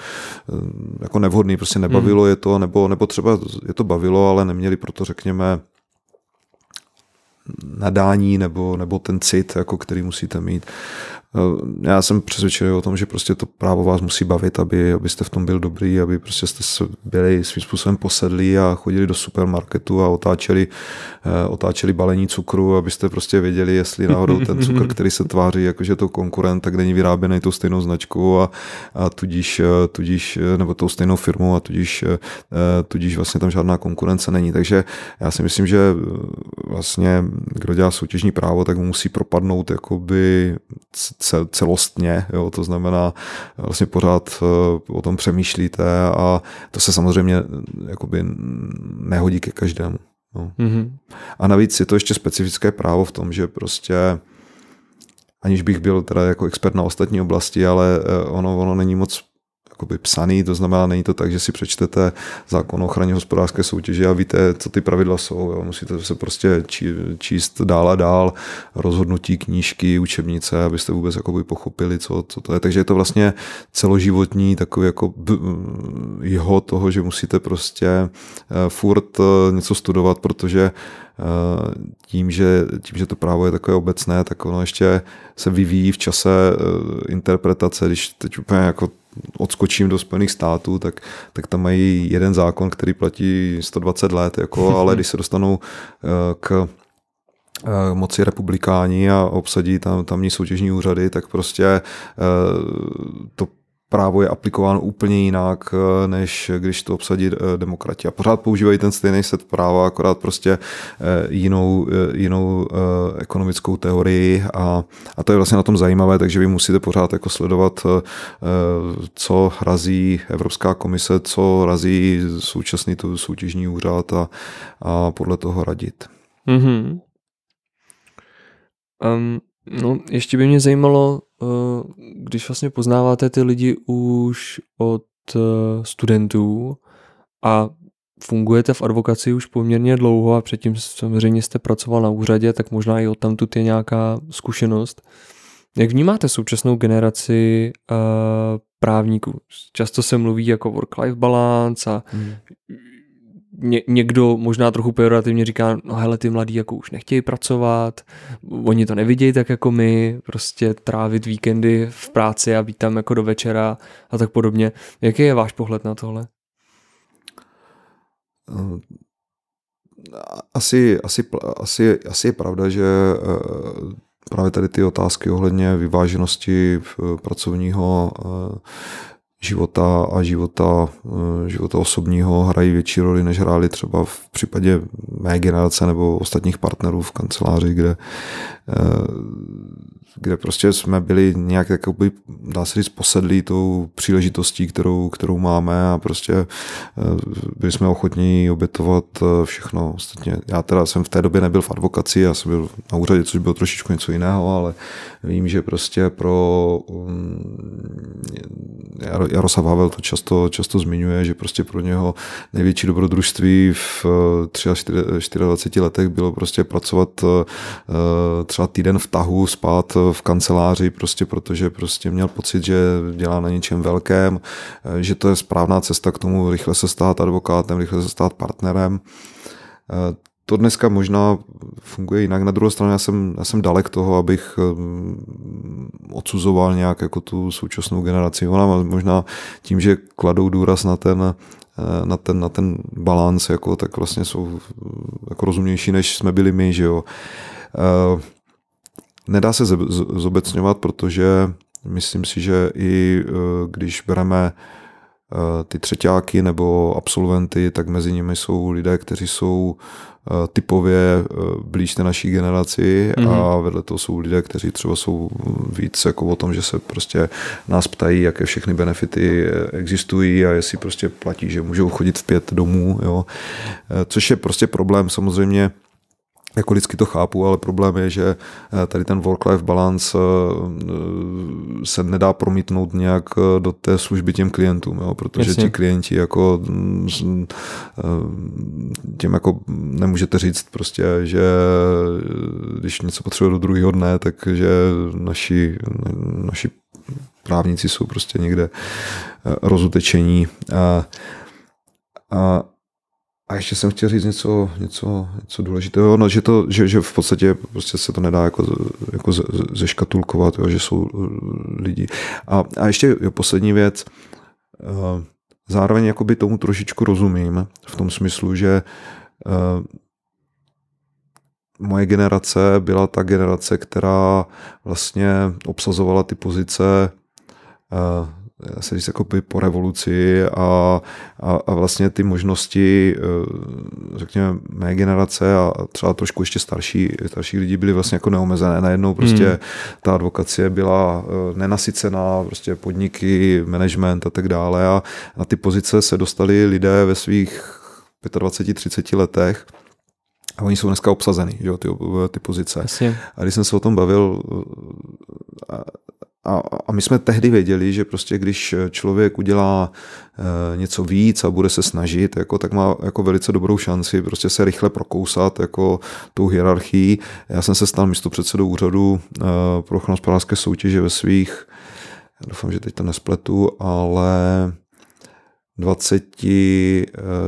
jako nevhodný, prostě nebavilo hmm. je to, nebo, nebo třeba je to bavilo, ale neměli proto, řekněme, nadání nebo, nebo ten cit, jako který musíte mít. Eh, já jsem přesvědčený o tom, že prostě to právo vás musí bavit, aby, abyste v tom byl dobrý, aby prostě jste byli svým způsobem posedlí a chodili do supermarketu a otáčeli, eh, otáčeli balení cukru, abyste prostě věděli, jestli náhodou ten cukr, který se tváří jakože to konkurent, tak není vyráběný tou stejnou značkou a, a tudíž, eh, tudíž, nebo tou stejnou firmou a tudíž, tudíž vlastně tam žádná konkurence není. Takže já si myslím, že vlastně kdo dělá soutěžní právo, tak musí propadnout jakoby celostně, jo, to znamená vlastně pořád eh, o tom přemýšlíte a to se samozřejmě jakoby nehodí ke každému. No. Mm-hmm. A navíc je to ještě specifické právo v tom, že prostě aniž bych byl teda jako expert na ostatní oblasti, ale eh, ono, ono není moc jakoby psaný, to znamená, není to tak, že si přečtete zákon o ochraně hospodářské soutěže a víte, co ty pravidla jsou. Jo. Musíte se prostě čí, číst dál a dál rozhodnutí, knížky, učebnice, abyste vůbec jakoby pochopili, co, co to je. Takže je to vlastně celoživotní takový jako jeho toho, že musíte prostě eh, furt eh, něco studovat, protože Eh, tím že, tím, že to právo je takové obecné, tak ono ještě se vyvíjí v čase interpretace, když teď úplně jako odskočím do Spojených států, tak, tak tam mají jeden zákon, který platí 120 let, jako, ale když se dostanou eh, k moci republikáni a obsadí tam tamní soutěžní úřady, tak prostě to právo je aplikováno úplně jinak, eh, než když to obsadí eh, demokrati. A pořád používají ten stejný set práva, akorát prostě eh, jinou, jinou ekonomickou teorii a, a to je vlastně na tom zajímavé, takže vy musíte pořád jako sledovat, co razí Evropská komise, co razí současný tu soutěžní úřad a, a podle toho radit. Mm-hmm. Um, no, ještě by mě zajímalo, když vlastně poznáváte ty lidi už od eh, studentů a fungujete v advokaci už poměrně dlouho a předtím samozřejmě jste pracoval na úřadě, tak možná i od tamtud je nějaká zkušenost. Jak vnímáte současnou generaci uh, právníků? Často se mluví jako work-life balance a hmm ně, někdo možná trochu pejorativně říká, no hele, ty mladí jako už nechtějí pracovat, oni to nevidějí tak jako my, prostě trávit víkendy v práci a být tam jako do večera a tak podobně. Jaký je váš pohled na tohle? Eh, asi, asi, asi, asi je pravda, že eh, právě tady ty otázky ohledně vyváženosti pracovního eh, života a života, eh, života osobního hrají větší roli, než hráli třeba v případě mé generace nebo ostatních partnerů v kanceláři, kde kde prostě jsme byli nějak, jakoby, dá se říct, posedlí tou příležitostí, kterou, kterou máme a prostě eh, byli jsme ochotní obětovat eh, všechno. Ostatně já teda jsem v té době nebyl v advokaci, já jsem byl na úřadě, což bylo trošičku něco jiného, ale vím, že prostě pro um, Jaroslav Havel to často, často zmiňuje, že prostě pro něho největší dobrodružství v 23 letech bylo prostě pracovat eh, třeba týden v tahu, spát v kanceláři, prostě protože prostě měl pocit, že dělá na něčem velkém, eh, že to je správná cesta k tomu rychle se stát advokátem, rychle se stát partnerem. Eh, to dneska možná funguje jinak. Na druhou stranu já jsem, já jsem dalek toho, abych eh, odsuzoval nějak jako tu současnou generaci. Ona možná tím, že kladou důraz na ten, na ten, na ten balans, jako, tak vlastně jsou jako rozumnější, než jsme byli my, že jo. Nedá se zobecňovat, protože myslím si, že i e, když bereme e, ty třetíáky nebo absolventy, tak mezi nimi jsou lidé, kteří jsou e, typově blíž té naší generaci mm-hmm. a mhm. vedle toho jsou lidé, kteří třeba jsou víc jako o tom, že se prostě nás ptají, jaké všechny benefity existují a jestli prostě platí, že můžou chodit v pět domů, jo. což je prostě problém samozřejmě jako lidsky to chápu, ale problém je, že eh, tady ten work-life balance eh, se nedá promítnout nějak eh, do té služby těm klientům, jo, protože Jasně. ti klienti jako mm, těm jako nemůžete říct prostě, že když něco potřebuje do druhého dne, takže naši, naši právníci jsou prostě někde rozutečení. A, a a ještě jsem chtěl říct něco, něco, něco důležitého, no, že, to, že, že v podstatě prostě se to nedá jako, jako zeškatulkovat, jo, že jsou lidi. A, a ještě jo, poslední věc, eh, zároveň jakoby tomu trošičku rozumím, v tom smyslu, že eh, moje generace byla ta generace, která vlastně obsazovala ty pozice eh, se říct, jako po revoluci a, a, a vlastně ty možnosti, eh, řekněme, mé generace a třeba trošku ještě starší, starší lidi byly vlastně jako neomezené. Najednou prostě hmm. ta advokacie byla eh, nenasycená, prostě podniky, management a tak dále a na ty pozice se dostali lidé ve svých 25-30 letech, a oni jsou dneska obsazený, že jo, ty, ty pozice. Jasně. A když jsem se o tom bavil a, a my jsme tehdy věděli, že prostě když člověk udělá něco víc a bude se snažit, jako, tak má jako velice dobrou šanci prostě se rychle prokousat jako tou hierarchií. Já jsem se stal místo předsedou úřadu pro ochranu soutěže ve svých, doufám, že teď to nespletu, ale 20,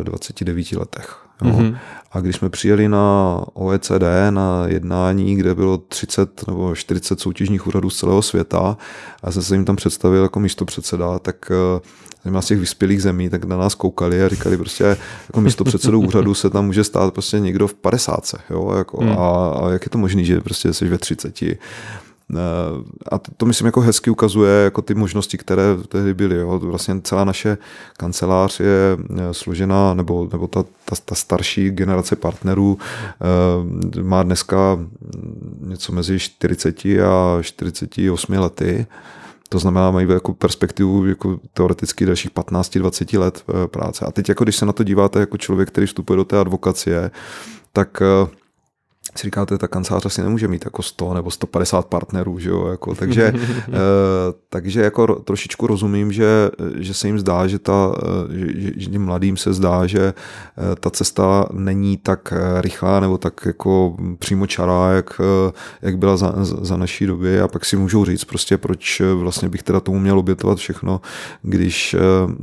29 letech. Jo. Mm-hmm. A když jsme přijeli na OECD, na jednání, kde bylo 30 nebo 40 soutěžních úřadů z celého světa, a jsem se jim tam představil jako místo předseda, tak z těch vyspělých zemí, tak na nás koukali a říkali prostě, jako místo předsedou úřadu se tam může stát prostě někdo v 50. Jo, jako, mm. a, a, jak je to možné, že prostě jsi ve 30. Eh, a to myslím jako hezky ukazuje jako ty možnosti, které tehdy byly. Jo. Vlastně celá naše kancelář je eh, složena, nebo, nebo ta, ta, ta starší generace partnerů eh, má dneska něco mezi 40 a 48 lety. To znamená, mají jako perspektivu jako teoreticky dalších 15-20 let práce. A teď, jako když se na to díváte jako člověk, který vstupuje do té advokacie, tak si říkáte, ta kancelář asi nemůže mít jako 100 nebo 150 partnerů, že jo, jako, takže, eh, takže jako trošičku rozumím, že, že se jim zdá, že, ta, eh, že, že mladým se zdá, že eh, ta cesta není tak rychlá nebo tak jako přímo čará, jak, jak byla za, za naší doby. A pak si můžou říct prostě, proč vlastně bych teda tomu měl obětovat všechno, když,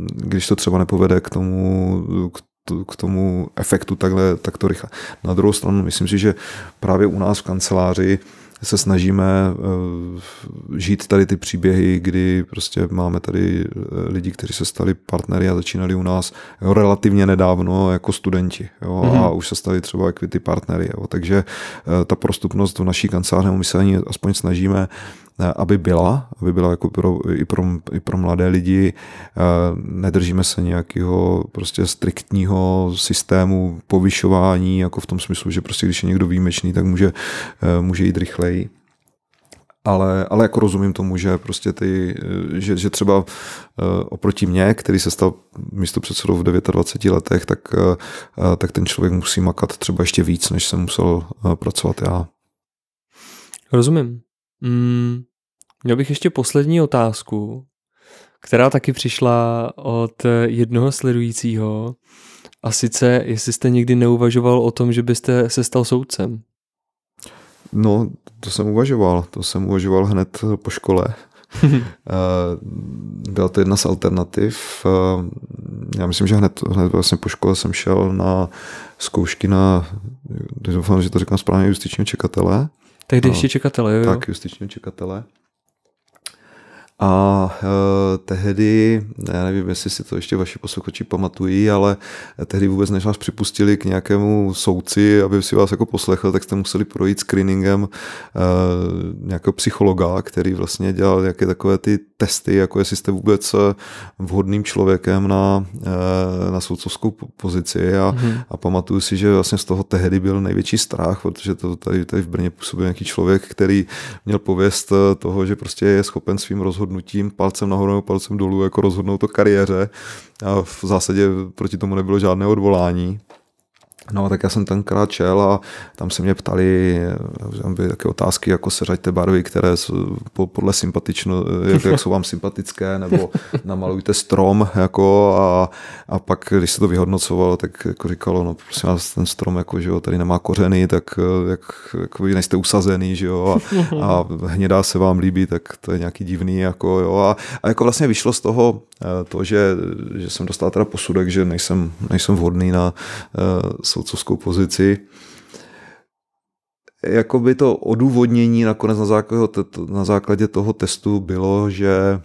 když to třeba nepovede k tomu, k k tomu efektu takhle, takto rychle. Na druhou stranu myslím si, že právě u nás v kanceláři se snažíme eh, žít tady ty příběhy, kdy prostě máme tady eh, lidi, kteří se stali partnery a začínali u nás jo, relativně nedávno jako studenti jo, mm-hmm. a už se stali třeba equity partnery. Jo, takže eh, ta prostupnost v naší kanceláři, my se ani aspoň snažíme, aby byla, aby byla jako pro, i, pro, i pro mladé lidi. Nedržíme se nějakého prostě striktního systému povyšování, jako v tom smyslu, že prostě když je někdo výjimečný, tak může, může jít rychleji ale, ale jako rozumím tomu, že prostě ty, že, že třeba oproti mně, který se stal místo předsedou v 29 letech, tak, tak ten člověk musí makat třeba ještě víc, než jsem musel pracovat já. Rozumím. Mm, měl bych ještě poslední otázku, která taky přišla od jednoho sledujícího. A sice, jestli jste někdy neuvažoval o tom, že byste se stal soudcem. No, to jsem uvažoval. To jsem uvažoval hned po škole. Eh, byla to jedna z alternativ. Eh, já myslím, že hned, hned vlastně po škole jsem šel na zkoušky na, doufám, že to říkám správně, justičního čekatele. Tehdy ještě čekatele, jo? Tak, justičního čekatele. A uh, tehdy, já nevím, jestli si to ještě vaši posluchači pamatují, ale tehdy vůbec než vás připustili k nějakému soudci, aby si vás jako poslechl, tak jste museli projít screeningem uh, nějakého psychologa, který vlastně dělal nějaké takové ty testy, jako jestli jste vůbec vhodným člověkem na, uh, na soudcovskou pozici a, mm-hmm. a pamatuju si, že vlastně z toho tehdy byl největší strach, protože to tady, tady v Brně působil nějaký člověk, který měl pověst toho, že prostě je schopen svým rozhodnutím rozhodnutím, palcem nahoru nebo palcem dolů, jako rozhodnout o kariéře. A v zásadě proti tomu nebylo žádné odvolání. No, tak já jsem tenkrát čel a tam se mě ptali, tam byly také otázky, jako seřaďte barvy, které jsou podle sympatično, jak, jak jsou vám sympatické, nebo namalujte strom, jako a, a pak, když se to vyhodnocovalo, tak jako říkalo, no prosím vás, ten strom, jako, že jo, tady nemá kořeny, tak jak, jako vy nejste usazený, že jo, a, a hnědá se vám líbí, tak to je nějaký divný, jako jo, a, a jako vlastně vyšlo z toho eh, to, že, že jsem dostal teda posudek, že nejsem, nejsem vhodný na uh, soudcovskou pozici. Jakoby to odůvodnění nakonec na základě, na základě toho testu bylo, že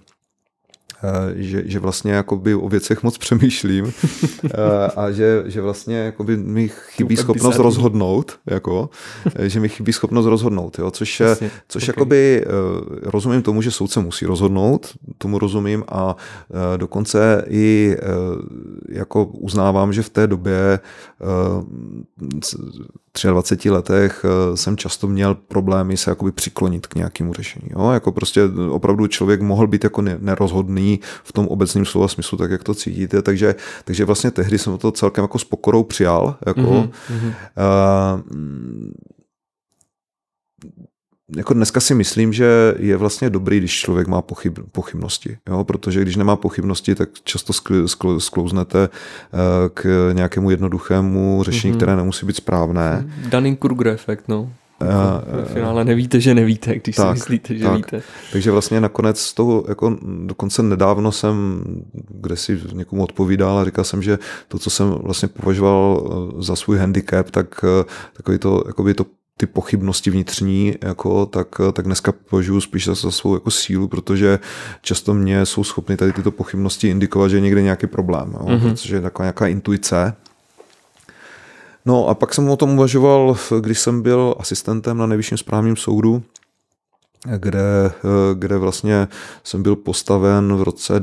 že, že vlastně jakoby o věcech moc přemýšlím eh, a že, že vlastně jakoby mi chybí schopnost bizarní. rozhodnout, jako, eh, že mi chybí schopnost rozhodnout, jo, což, Jasně, což okay. jakoby rozumím tomu, že soudce musí rozhodnout, tomu rozumím a dokonce i jako uznávám, že v té době 23 letech jsem často měl problémy se jakoby přiklonit k nějakému řešení. Jo? Jako prostě opravdu člověk mohl být jako nerozhodný v tom obecném slova smyslu, tak jak to cítíte, takže, takže vlastně tehdy jsem to celkem jako s pokorou přijal. Jako, mm-hmm. uh, jako dneska si myslím, že je vlastně dobrý, když člověk má pochyb, pochybnosti, jo? protože když nemá pochybnosti, tak často skl, skl, sklouznete uh, k nějakému jednoduchému řešení, mm-hmm. které nemusí být správné. Dunning-Kruger efekt, no. Uh, v finále nevíte, že nevíte, když tak, si myslíte, že tak. víte. Takže vlastně nakonec z toho, jako dokonce nedávno jsem, kde si někomu odpovídal a říkal jsem, že to, co jsem vlastně považoval za svůj handicap, tak takový to, jakoby to ty pochybnosti vnitřní, jako, tak, tak dneska považuji spíš za, za svou jako sílu, protože často mě jsou schopny tady tyto pochybnosti indikovat, že je někde nějaký problém, jo, mm-hmm. protože je taková nějaká intuice. No a pak jsem o tom uvažoval, když jsem byl asistentem na nejvyšším správním soudu, kde, kde vlastně jsem byl postaven v roce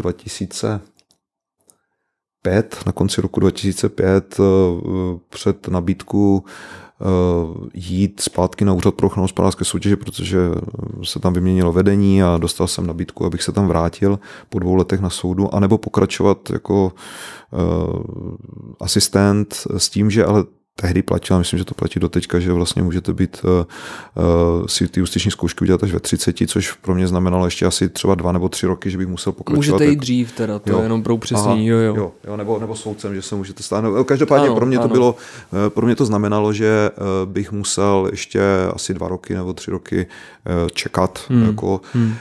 2005, na konci roku 2005 eh, před nabídku Eh, jít zpátky na úřad pro ochranu hospodářské soutěže, protože se tam vyměnilo vedení a dostal jsem nabídku, abych se tam vrátil po dvou letech na soudu, anebo pokračovat jako uh, asistent s tím, že ale tehdy platila, myslím, že to platí do teďka, že vlastně můžete být, uh, si ty justiční zkoušky udělat až ve 30, což pro mě znamenalo ještě asi třeba dva nebo tři roky, že bych musel pokračovat. Můžete jít dřív teda, to jo. je jenom pro upřesnění, jo, jo. jo, jo nebo, nebo soudcem, že se můžete stát. No, každopádně ano, pro mě ano. to bylo, pro mě to znamenalo, že bych musel ještě asi dva roky nebo tři roky čekat, hmm. jako hmm.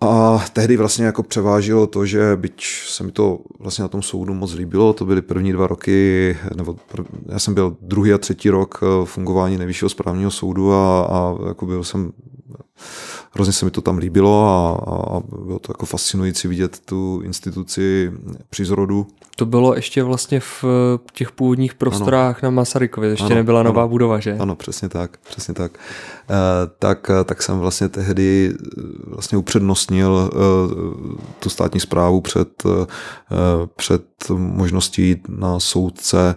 A tehdy vlastně jako převážilo to, že byť se mi to vlastně na tom soudu moc líbilo, to byly první dva roky, nebo prv, já jsem byl druhý a třetí rok eh, fungování nejvyššího správního soudu a, a jako byl jsem hrozně se mi to tam líbilo a, a bylo to jako fascinující vidět tu instituci při zrodu. To bylo ještě vlastně v těch původních prostorách ano. na Masarykově, ještě ano, nebyla nová ano, budova, že? Ano, přesně tak, přesně tak. E, tak, tak jsem vlastně tehdy eh, vlastně upřednostnil e, tu státní zprávu před, e, před možností jít na soudce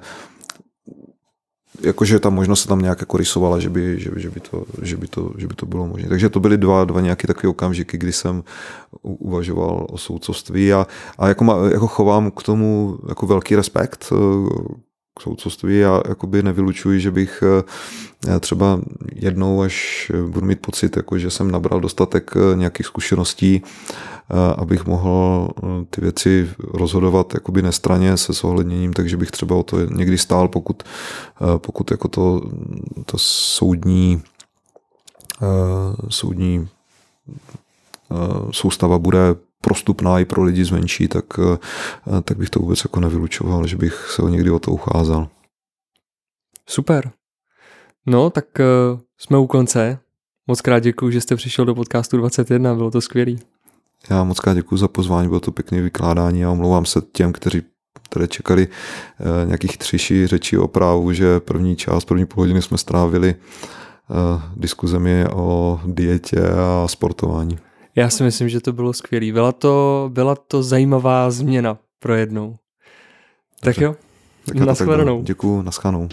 jakože ta možnost se tam nějak jako rysovala, že by, že, že by, to, že by, to, že by to bylo možné. Takže to byly dva, dva nějaké takové okamžiky, kdy jsem uvažoval o soudcovství a, a jako, má, jako chovám k tomu jako velký respekt eh, k soudcovství a jakoby nevylučuji, že bych eh, třeba jednou, až budu mít pocit, jako, že jsem nabral dostatek eh, nějakých zkušeností, abych mohl ty věci rozhodovat jakoby nestraně se sohledněním, takže bych třeba o to někdy stál, pokud, pokud jako to, to soudní soudní soustava bude prostupná i pro lidi zvenčí, tak, tak bych to vůbec jako nevylučoval, že bych se někdy o to ucházel. Super. No, tak jsme u konce. Moc krát děkuji, že jste přišel do podcastu 21, bylo to skvělý. Já moc krát děkuji za pozvání, bylo to pěkné vykládání a omlouvám se těm, kteří které čekali uh, nějaký chytřejší řeči o právu, že první část, první půl hodiny jsme strávili uh, diskuzemi o dietě a sportování. Já si myslím, že to bylo skvělé. Byla to, byla to zajímavá změna pro jednou. Tak jo, tak, tak, tak Děkuju, naschledanou.